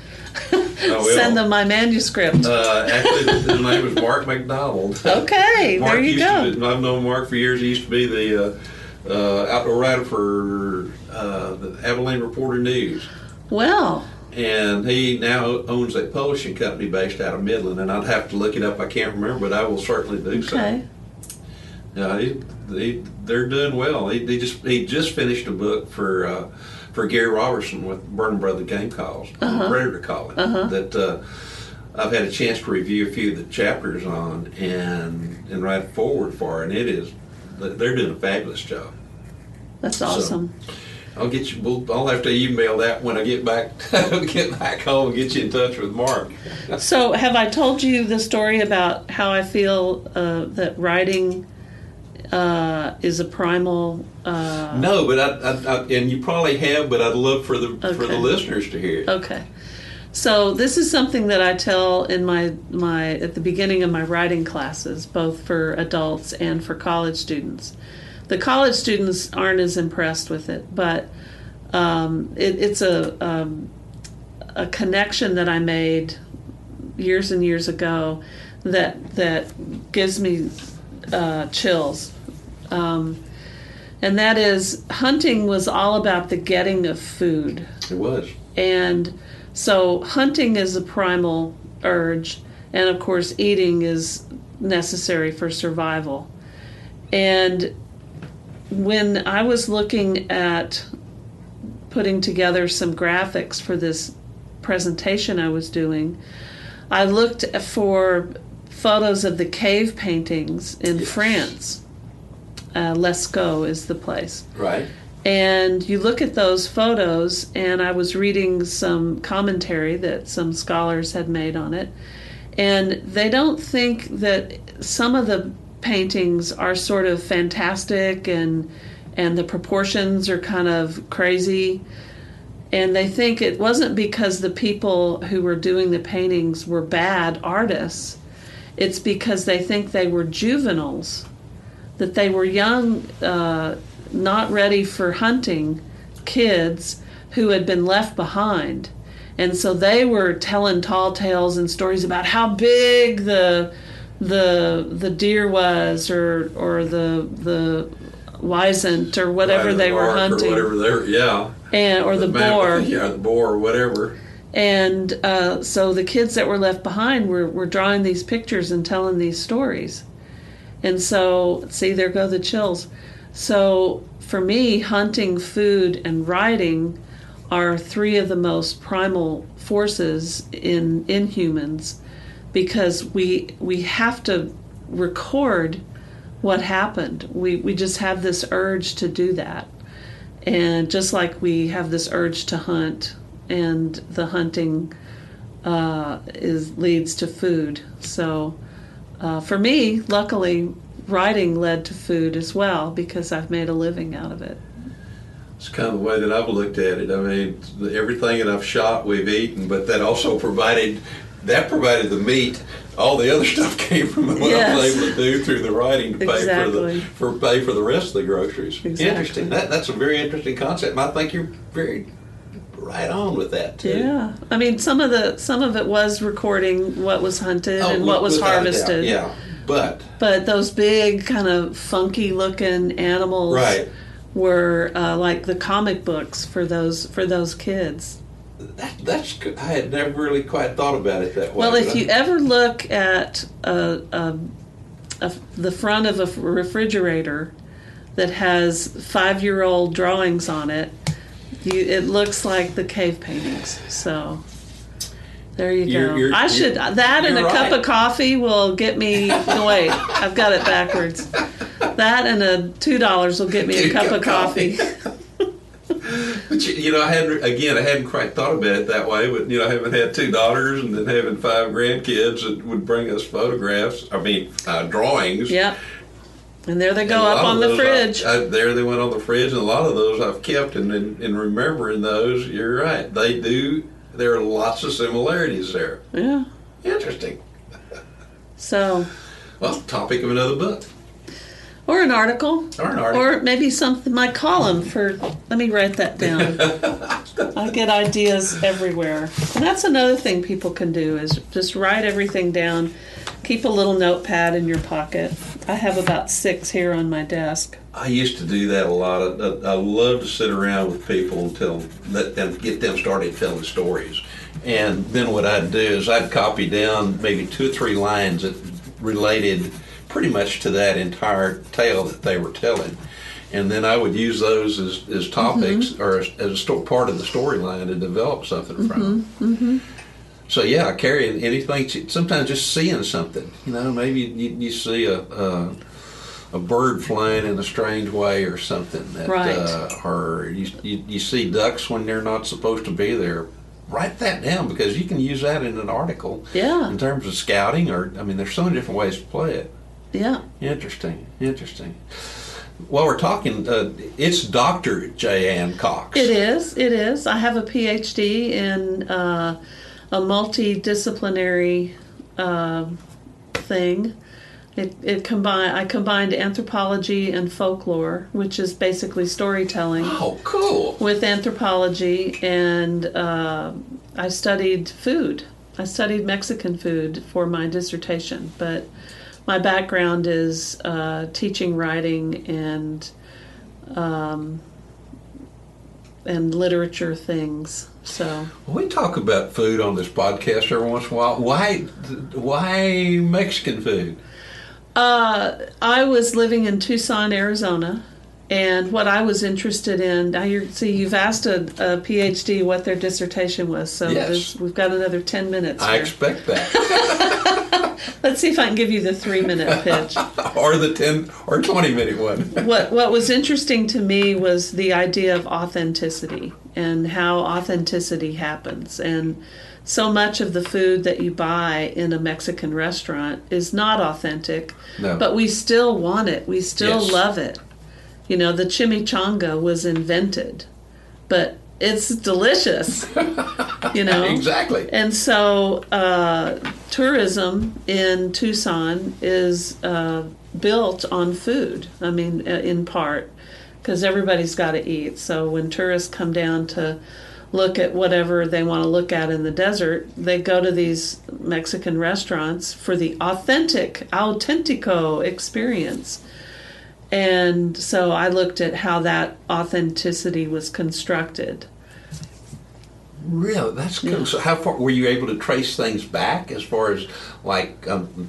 I send them my manuscript Uh, actually, his name was Mark McDonald. okay Mark there you go To I've known Mark for years. He used to be the uh, uh, outdoor writer for uh, the Abilene Reporter News. well and he now owns a publishing company based out of Midland. And I'd have to look it up. I can't remember, but I will certainly do so. okay Yeah, he, he, they're doing well. He, he just he just finished a book for uh, for Gary Roberson with Burnham Brother Game Calls, Predator Calling. That uh, I've had a chance to review a few of the chapters on and and write forward for, and it is they're doing a fabulous job. That's awesome. I'll get you. We'll, I'll have to email that when I get back get back home and get you in touch with Mark. So, have I told you the story about how I feel uh, that writing uh, is a primal? Uh, No, but I, I, I and you probably have, but I'd love for the for the listeners to hear it. okay. So this is something that I tell in my my at the beginning of my writing classes, both for adults and for college students. The college students aren't as impressed with it, but um, it, it's a um, a connection that I made years and years ago that that gives me uh, chills. Um, and that is hunting was all about the getting of food. It was. And so hunting is a primal urge, and of course, eating is necessary for survival. And when I was looking at putting together some graphics for this presentation I was doing, I looked for photos of the cave paintings in Yes. France. Uh, Lascaux is the place. Right. And you look at those photos, and I was reading some commentary that some scholars had made on it, and they don't think that some of the paintings are sort of fantastic and and the proportions are kind of crazy and they think it wasn't because the people who were doing the paintings were bad artists it's because they think they were juveniles that they were young, uh, not ready for hunting kids who had been left behind. and so they were telling tall tales and stories about how big the the the deer was, or or the the wisent, or whatever Right, they were hunting, or whatever they were. Yeah, and or the, mammoth, boar. Yeah, the boar or whatever. And uh, so the kids that were left behind were, were drawing these pictures and telling these stories. And so, see, there go the chills. So, for me, hunting, food, and writing are three of the most primal forces in, in humans because we, we have to record what happened. We, we just have this urge to do that. And just like we have this urge to hunt, and the hunting uh, is leads to food. So, uh, for me, luckily, writing led to food as well because I've made a living out of it. It's kind of the way that I've looked at it. I mean, everything that I've shot, we've eaten, but that also provided that provided the meat. All the other stuff came from what I was able to do through the writing to pay for the for pay for the rest of the groceries. Exactly. Interesting. That, that's a very interesting concept. I think you're very right on with that too. Yeah, I mean, some of the some of it was recording what was hunted Oh, and what was without a doubt, harvested. Yeah, but But those big kind of funky looking animals Right. were uh, like the comic books for those for those kids. That, that's. I had never really quite thought about it that way. Well, but if I- you ever look at a, a, a, the front of a refrigerator that has five year old drawings on it, you, it looks like the cave paintings. So there you You're- go. you're- I should that and a you're cup of coffee will get me. No, wait, I've got it backwards. That and a two dollars will get me a cup cup of coffee. But you, you know, I hadn't again. I hadn't quite thought about it that way. But you know, having had two daughters and then having five grandkids that would bring us photographs. I mean, uh, drawings. yep. And there they go up on the those I- fridge. I, there they went on the fridge, and a lot of those I've kept. And in, in remembering those, you're right. They do. There are lots of similarities there. yeah. Interesting. So Well, topic of another book or an article. or an article. Or maybe something my column for let me write that down. I get ideas everywhere. And that's another thing people can do is just write everything down. Keep a little notepad in your pocket. I have about six here on my desk. I used to do that a lot. I, I, I love to sit around with people and tell, let them get them started telling stories. And then what I'd do is I'd copy down maybe two or three lines that related pretty much to that entire tale that they were telling. And then I would use those as, as topics or as, as a sto- part of the storyline to develop something from. Mm-hmm. So yeah, carrying anything. Sometimes just seeing something. You know, maybe you, you see a, a a bird flying in a strange way or something. That, Right. Uh, or you, you you see ducks when they're not supposed to be there. Write that down because you can use that in an article. Yeah. In terms of scouting, or I mean, there's so many different ways to play it. Yeah. Interesting. Interesting. While we're talking, uh, it's Doctor J. Ann Cox. It is. It is. I have a PhD in uh, a multidisciplinary um thing. It, it combine. I combined anthropology and folklore, which is basically storytelling, Oh, cool. with anthropology, and uh, I studied food. I studied Mexican food for my dissertation, but my background is uh, teaching, writing, and um, and literature things. So We talk about food on this podcast every once in a while. Why, why Mexican food? uh, I was living in Tucson, Arizona. And what I was interested in, now you see, you've asked a, a PhD what their dissertation was, so Yes. we've got another 10 minutes. I here. expect that. Let's see if I can give you the three minute pitch. or the 10 or 20 minute one. what what was interesting to me was the idea of authenticity and how authenticity happens and so much of the food that you buy in a Mexican restaurant is not authentic No. but we still want it we still Yes. love it you know the chimichanga was invented but it's delicious you know Exactly. and so, uh, tourism in Tucson is uh, built on food. I mean, uh, in part, because everybody's got to eat. So when tourists come down to look at whatever they want to look at in the desert, they go to these Mexican restaurants for the authentic, autentico experience. And so I looked at how that authenticity was constructed. Really, that's cool. So, how far were you able to trace things back as far as like um,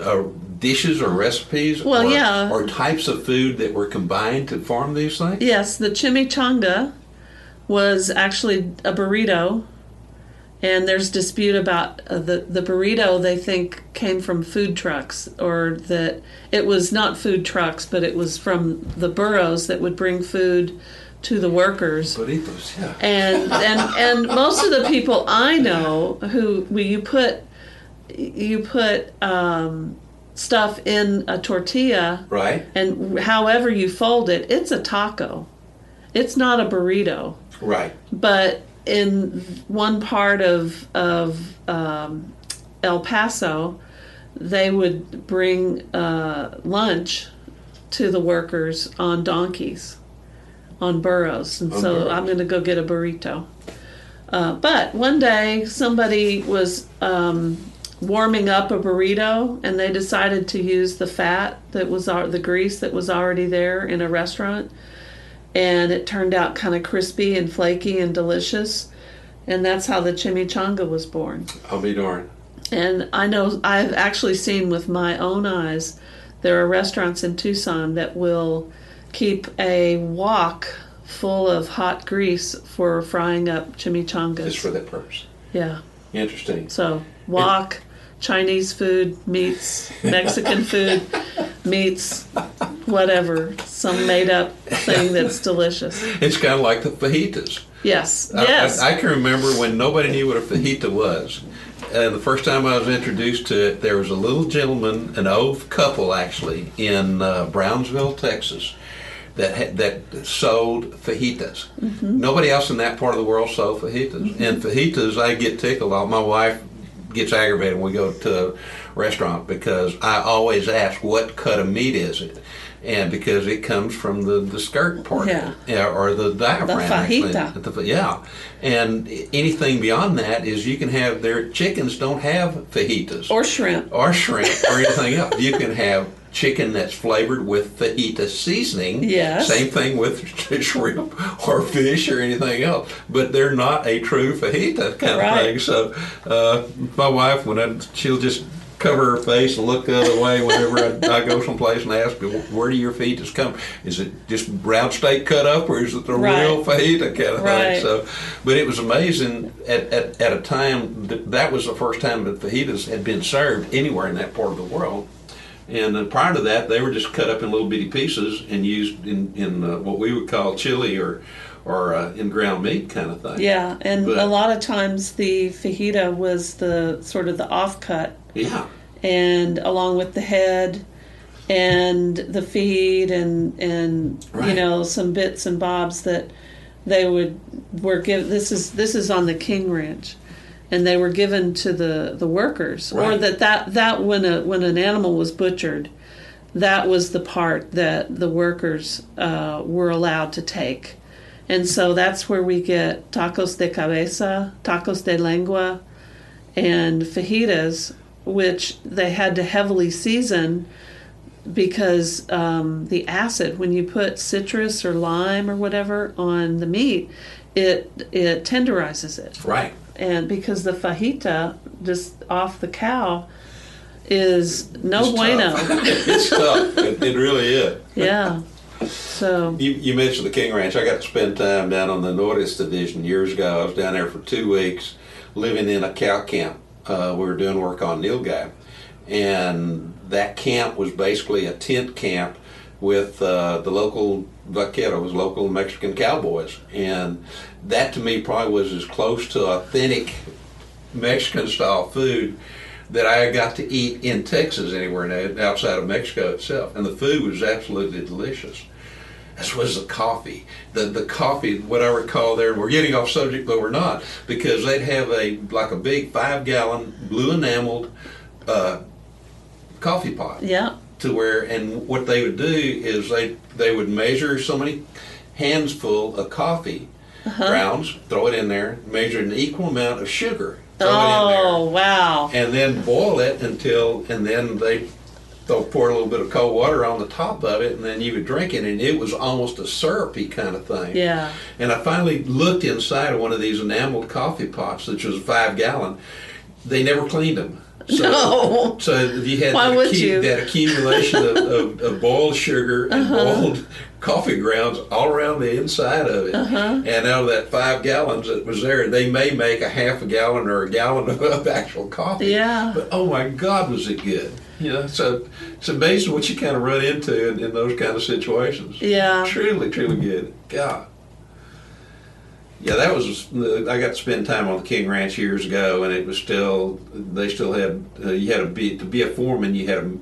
uh, dishes or recipes? Well, or, yeah. or types of food that were combined to form these things. Yes, the chimichanga was actually a burrito, and there's dispute about uh, the the burrito. They think came from food trucks, or that it was not food trucks, but it was from the burros that would bring food to the workers. Burritos, yeah. And and and most of the people I know who well, you put you put um, stuff in a tortilla, Right, and however you fold it, it's a taco. It's not a burrito right. but in one part of of um, El Paso, they would bring uh, lunch to the workers on donkeys, on burros, and On so burros. I'm going to go get a burrito. Uh, but one day, somebody was um, warming up a burrito, and they decided to use the fat that was the grease that was already there in a restaurant and it turned out kind of crispy and flaky and delicious. And that's how the chimichanga was born. I'll be darned. And I know I've actually seen with my own eyes, there are restaurants in Tucson that will keep a wok full of hot grease for frying up chimichangas. Just for that purpose. yeah. Interesting. So wok, Chinese food meets Mexican food meets whatever, some made up thing that's delicious. It's kind of like the fajitas. Yes. I- Yes. I, I can remember when nobody knew what a fajita was. And the first time I was introduced to it, there was a little gentleman, an old couple actually, in uh, Brownsville, Texas, that had, that sold fajitas. Mm-hmm. Nobody else in that part of the world sold fajitas. Mm-hmm. And fajitas, I get tickled off. My wife gets aggravated when we go to a restaurant because I always ask, "What cut of meat is it?" And because it comes from the, the skirt part, Yeah. yeah, or the diaphragm. actually. fajita. The yeah, and anything beyond that is you can have their chickens don't have fajitas or shrimp. or shrimp or anything else. You can have chicken that's flavored with fajita seasoning. Yes. Same thing with shrimp or fish or anything else. But they're not a true fajita kind of thing. So uh, my wife, when I, she'll just cover her face and look the other way whenever I, I go someplace and ask her, where do your fajitas come? Is it just round steak cut up or is it the Right. real fajita kind of Right. thing? So, but it was amazing at, at, at a time that, that was the first time that fajitas had been served anywhere in that part of the world. And uh, prior to that, they were just cut up in little bitty pieces and used in, in uh, what we would call chili or or uh, in ground meat kind of thing. Yeah, and But- a lot of times the fajita was the sort of the offcut, Yeah. and along with the head and the feet and and you know some bits and bobs that they would were give this is this is on the King Ranch and they were given to the the workers or that that that when a when an animal was butchered that was the part that the workers uh, were allowed to take. And so that's where we get tacos de cabeza tacos de lengua and fajitas which they had to heavily season because um, the acid when you put citrus or lime or whatever on the meat it it tenderizes it. Right. And because the fajita just off the cow is no It's bueno tough. it's tough. It, it really is. yeah so You, you mentioned the King Ranch. I got to spend time down on the Norias Division years ago. I was down there for two weeks, living in a cow camp. Uh, we were doing work on Nilgai, and that camp was basically a tent camp with uh, the local vaqueros, local Mexican cowboys, and that to me probably was as close to authentic Mexican style food that I got to eat in Texas anywhere outside of Mexico itself, and the food was absolutely delicious. As was the coffee. The the coffee, what I recall there, we're getting off subject, but we're not, because they'd have a like a big five gallon blue enameled uh, coffee pot yeah to where and what they would do is they they would measure so many hands full of coffee uh-huh. grounds, throw it in there, measure an equal amount of sugar, throw it in there. Oh wow! and then boil it until and then they they'll pour a little bit of cold water on the top of it and then you would drink it and it was almost a syrupy kind of thing. Yeah. and i finally looked inside of one of these enameled coffee pots which was a five gallon. They never cleaned them so, No. so you had Why that, would you? Uh-huh. that accumulation of, of, of boiled sugar and boiled coffee grounds all around the inside of it. Uh-huh. And out of that five gallons that was there, they may make a half a gallon or a gallon of actual coffee. Yeah. But oh my God, was it good? You know, so it's amazing what you kind of run into in, in those kind of situations. Yeah. Truly, truly good. God. Yeah, that was. I got to spend time on the King Ranch years ago, and it was still. They still had. Uh, you had to be to be a foreman. You had to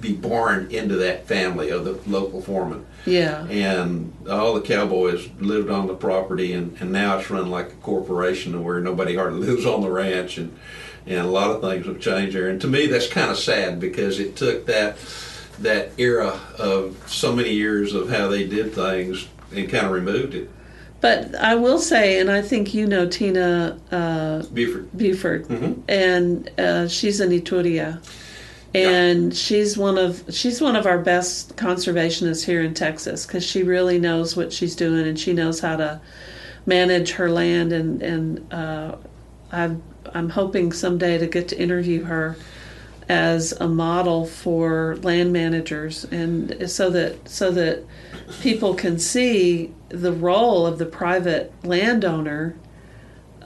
be born into that family of the local foreman, Yeah. and all the cowboys lived on the property, and, and now it's run like a corporation where nobody hardly lives on the ranch, and and a lot of things have changed there. And to me, that's kind of sad because it took that that era of so many years of how they did things and kind of removed it. But I will say, and I think you know Tina uh, Buford. Buford, Mhm. and uh, she's an Yturria, and she's one of she's one of our best conservationists here in Texas because she really knows what she's doing and she knows how to manage her land. And and uh, I'm I'm hoping someday to get to interview her as a model for land managers and so that so that people can see the role of the private landowner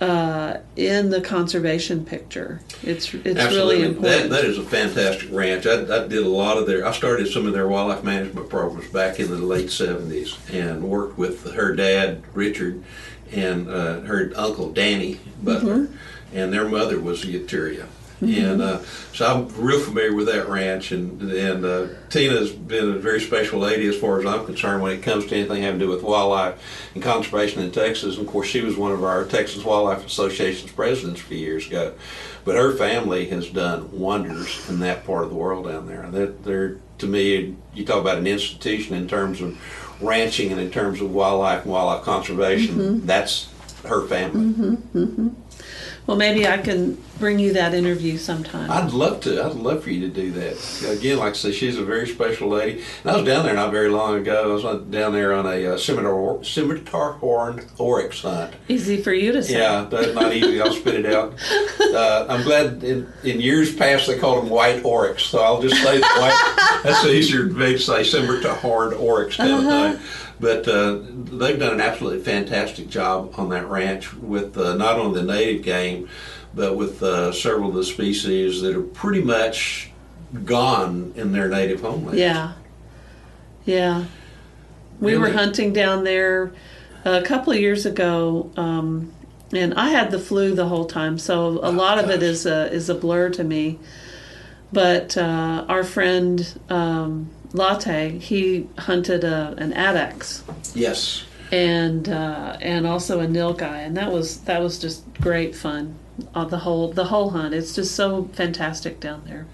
uh, in the conservation picture. It's it's really important. That, that is a fantastic ranch. I, I did a lot of their. I started some of their wildlife management programs back in the late seventies, and worked with her dad Richard and uh, her uncle Danny Butler, Mm-hmm. and their mother was a Yturria. And uh, so I'm real familiar with that ranch, and and uh, Tina's been a very special lady as far as I'm concerned when it comes to anything having to do with wildlife and conservation in Texas. And of course, she was one of our Texas Wildlife Association's presidents a few years ago. But her family has done wonders in that part of the world down there. And they're, they're to me, you talk about an institution in terms of ranching and in terms of wildlife and wildlife conservation. That's her family. Well, maybe I can bring you that interview sometime. I'd love to. I'd love for you to do that. Again, like I said, she's a very special lady. And I was down there not very long ago. I was down there on a uh, scimitar, scimitar horned oryx hunt. Easy for you to say. Yeah, that's not easy. I'll spit it out. Uh, I'm glad in, in years past they called them white oryx, so I'll just say white. That's easier to say scimitar horned oryx kind of thing. But uh, they've done an absolutely fantastic job on that ranch with uh, not only the native game, but with uh, several of the species that are pretty much gone in their native homeland. Yeah. Yeah. We were hunting down there a couple of years ago, um, and I had the flu the whole time, so a lot of it is is a is a blur to me. But uh, our friend um, Latte, he hunted a, an addax Yes. and uh, and also a nilgai, and that was that was just great fun. Uh, the whole the whole hunt. It's just so fantastic down there.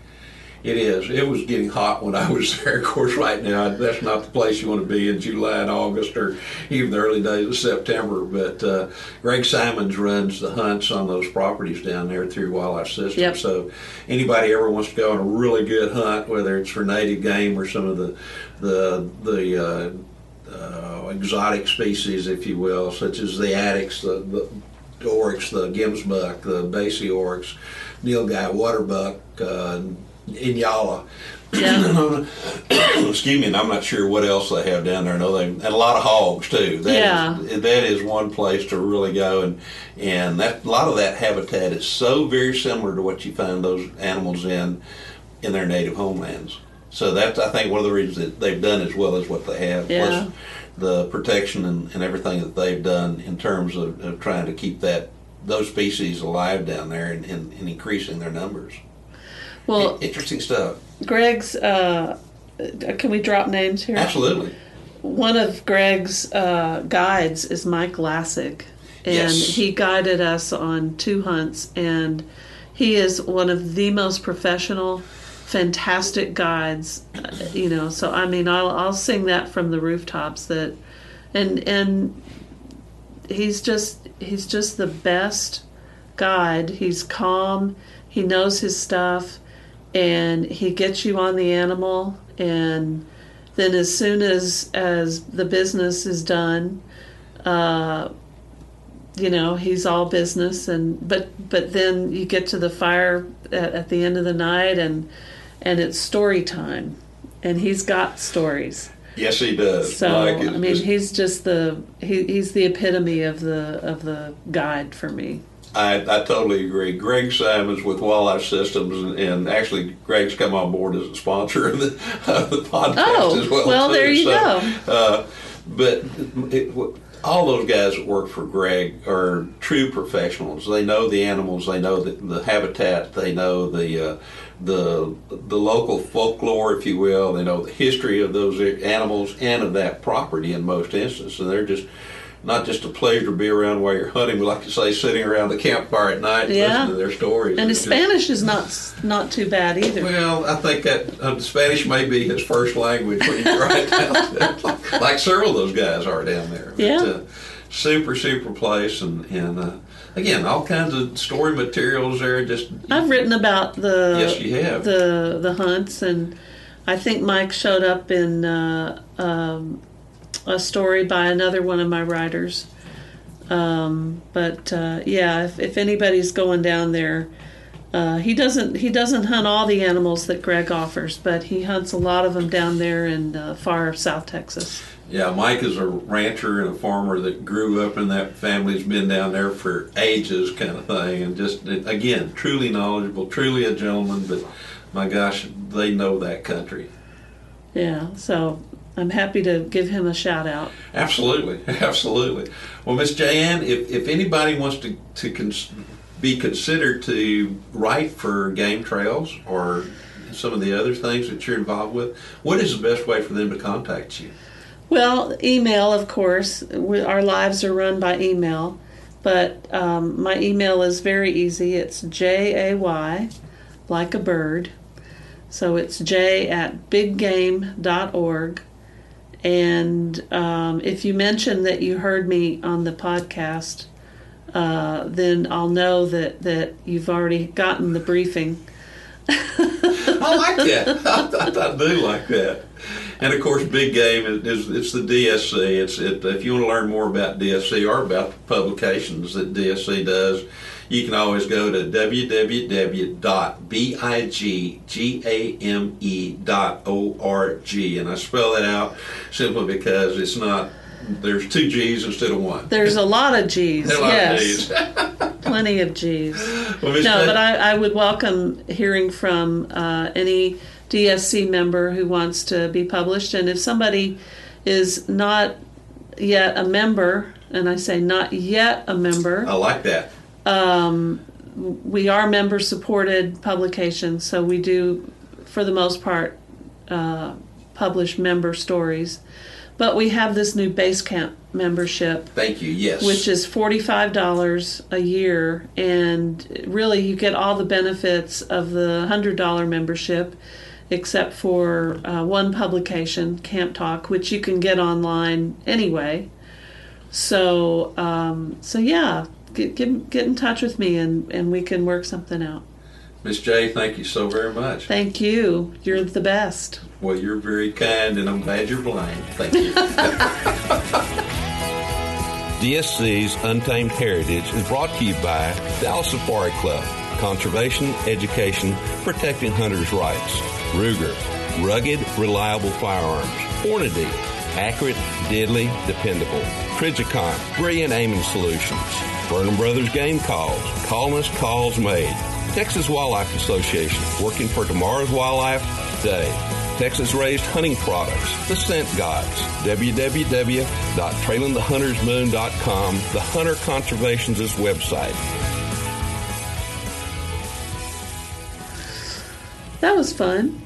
It is. It was getting hot when I was there. Of course, right now that's not the place you want to be in July and August, or even the early days of September. But uh, Greg Simons runs the hunts on those properties down there through Wildlife System. Yep. So anybody ever wants to go on a really good hunt, whether it's for native game or some of the the the uh, uh, exotic species, if you will, such as the addax, the, the oryx, the gemsbok, the beisa oryx, nilgai, waterbuck, uh, inyala. Yeah. Excuse me, and I'm not sure what else they have down there. I know they and a lot of hogs too. That Yeah. is, that is one place to really go, and and that a lot of that habitat is so very similar to what you find those animals in in their native homelands. So that's I think one of the reasons that they've done as well as what they have. Yeah. Plus the protection and, and everything that they've done in terms of, of trying to keep that those species alive down there and, and, and increasing their numbers. Well, Interesting stuff. Greg's. Uh, can we drop names here? Absolutely. One of Greg's uh, guides is Mike Lassig, and Yes. he guided us on two hunts, and he is one of the most professional, fantastic guides. uh, You know, so I mean, I'll I'll sing that from the rooftops. That, and and he's just he's just the best guide. He's calm. He knows his stuff, and he gets you on the animal. And then as soon as as the business is done, uh, you know he's all business. And but but then you get to the fire at, at the end of the night, and and it's story time, and he's got stories. Yes, he does. So Mike is I mean, just- he's just the he, he's the epitome of the of the guide for me. I, I totally agree. Greg Simons with Wildlife Systems, and, and actually, Greg's come on board as a sponsor of the, of the podcast Oh, as well. Oh, well, too. there you So, go. Uh, but it, all those guys that work for Greg are true professionals. They know the animals, they know the, the habitat, they know the uh, the the local folklore, if you will. They know the history of those animals and of that property in most instances, and they're just. Not just a pleasure to be around while you're hunting, but like you say, sitting around the campfire at night and Yeah. listening to their stories. And his just- Spanish is not not too bad either. well, I think that uh, Spanish may be his first language when he's right down there, like, like several of those guys are down there. But, Yeah. uh, super, super place, and and uh, again, all kinds of story materials there. Just I've written about the Yes, you have. the the hunts, and I think Mike showed up in uh, um, a story by another one of my writers. Um, but uh, yeah, if, if anybody's going down there, uh, he doesn't he doesn't hunt all the animals that Greg offers, but he hunts a lot of them down there in uh, far South Texas. yeah, Mike is a rancher and a farmer that grew up in that family's been down there for ages, kind of thing, and just again, truly knowledgeable, truly a gentleman. But my gosh, they know that country. Yeah, so I'm happy to give him a shout out. Absolutely, absolutely. Well, Miss Jan, if, if anybody wants to to cons- be considered to write for game trails or some of the other things that you're involved with, what is the best way for them to contact you? Well, email, of course. We, our lives are run by email, but um, my email is very easy. It's J A Y, like a bird. So it's J at biggame.org. And um, if you mention that you heard me on the podcast, uh, then I'll know that, that you've already gotten the briefing. I like that. I, I, I do like that. And of course, big game is, it's the DSC. It's it, if you want to learn more about DSC or about the publications that DSC does, you can always go to www.biggame.org, and I spell that out simply because it's not. There's two G's instead of one. There's a lot of G's. There are a lot of yes. G's. Plenty of G's. Well, No, Jan- but I, I would welcome hearing from uh, any DSC member who wants to be published. And if somebody is not yet a member, and I say not yet a member, I like that. We are member supported publications, so we do, for the most part, uh, publish member stories. But we have this new Basecamp membership Thank you. Yes. which is $45 a year and really you get all the benefits of the $100 membership except for uh, one publication camp talk which you can get online anyway so um, so yeah get, get, get in touch with me and, and we can work something out Miss J, thank you so very much. thank you you're the best Well, you're very kind, and I'm glad you're blind. Thank you. DSC's Untamed Heritage is brought to you by the Dallas Safari Club. Conservation, education, protecting hunters' rights. Ruger, rugged, reliable firearms. Hornady, accurate, deadly, dependable. Trijicon, brilliant aiming solutions. Burnham Brothers Game Calls, colonist calls made. Texas Wildlife Association, working for tomorrow's wildlife today. Texas Raised Hunting Products, The Scent guides, www.trailingthehuntersmoon.com, the Hunter Conservation's website. that was fun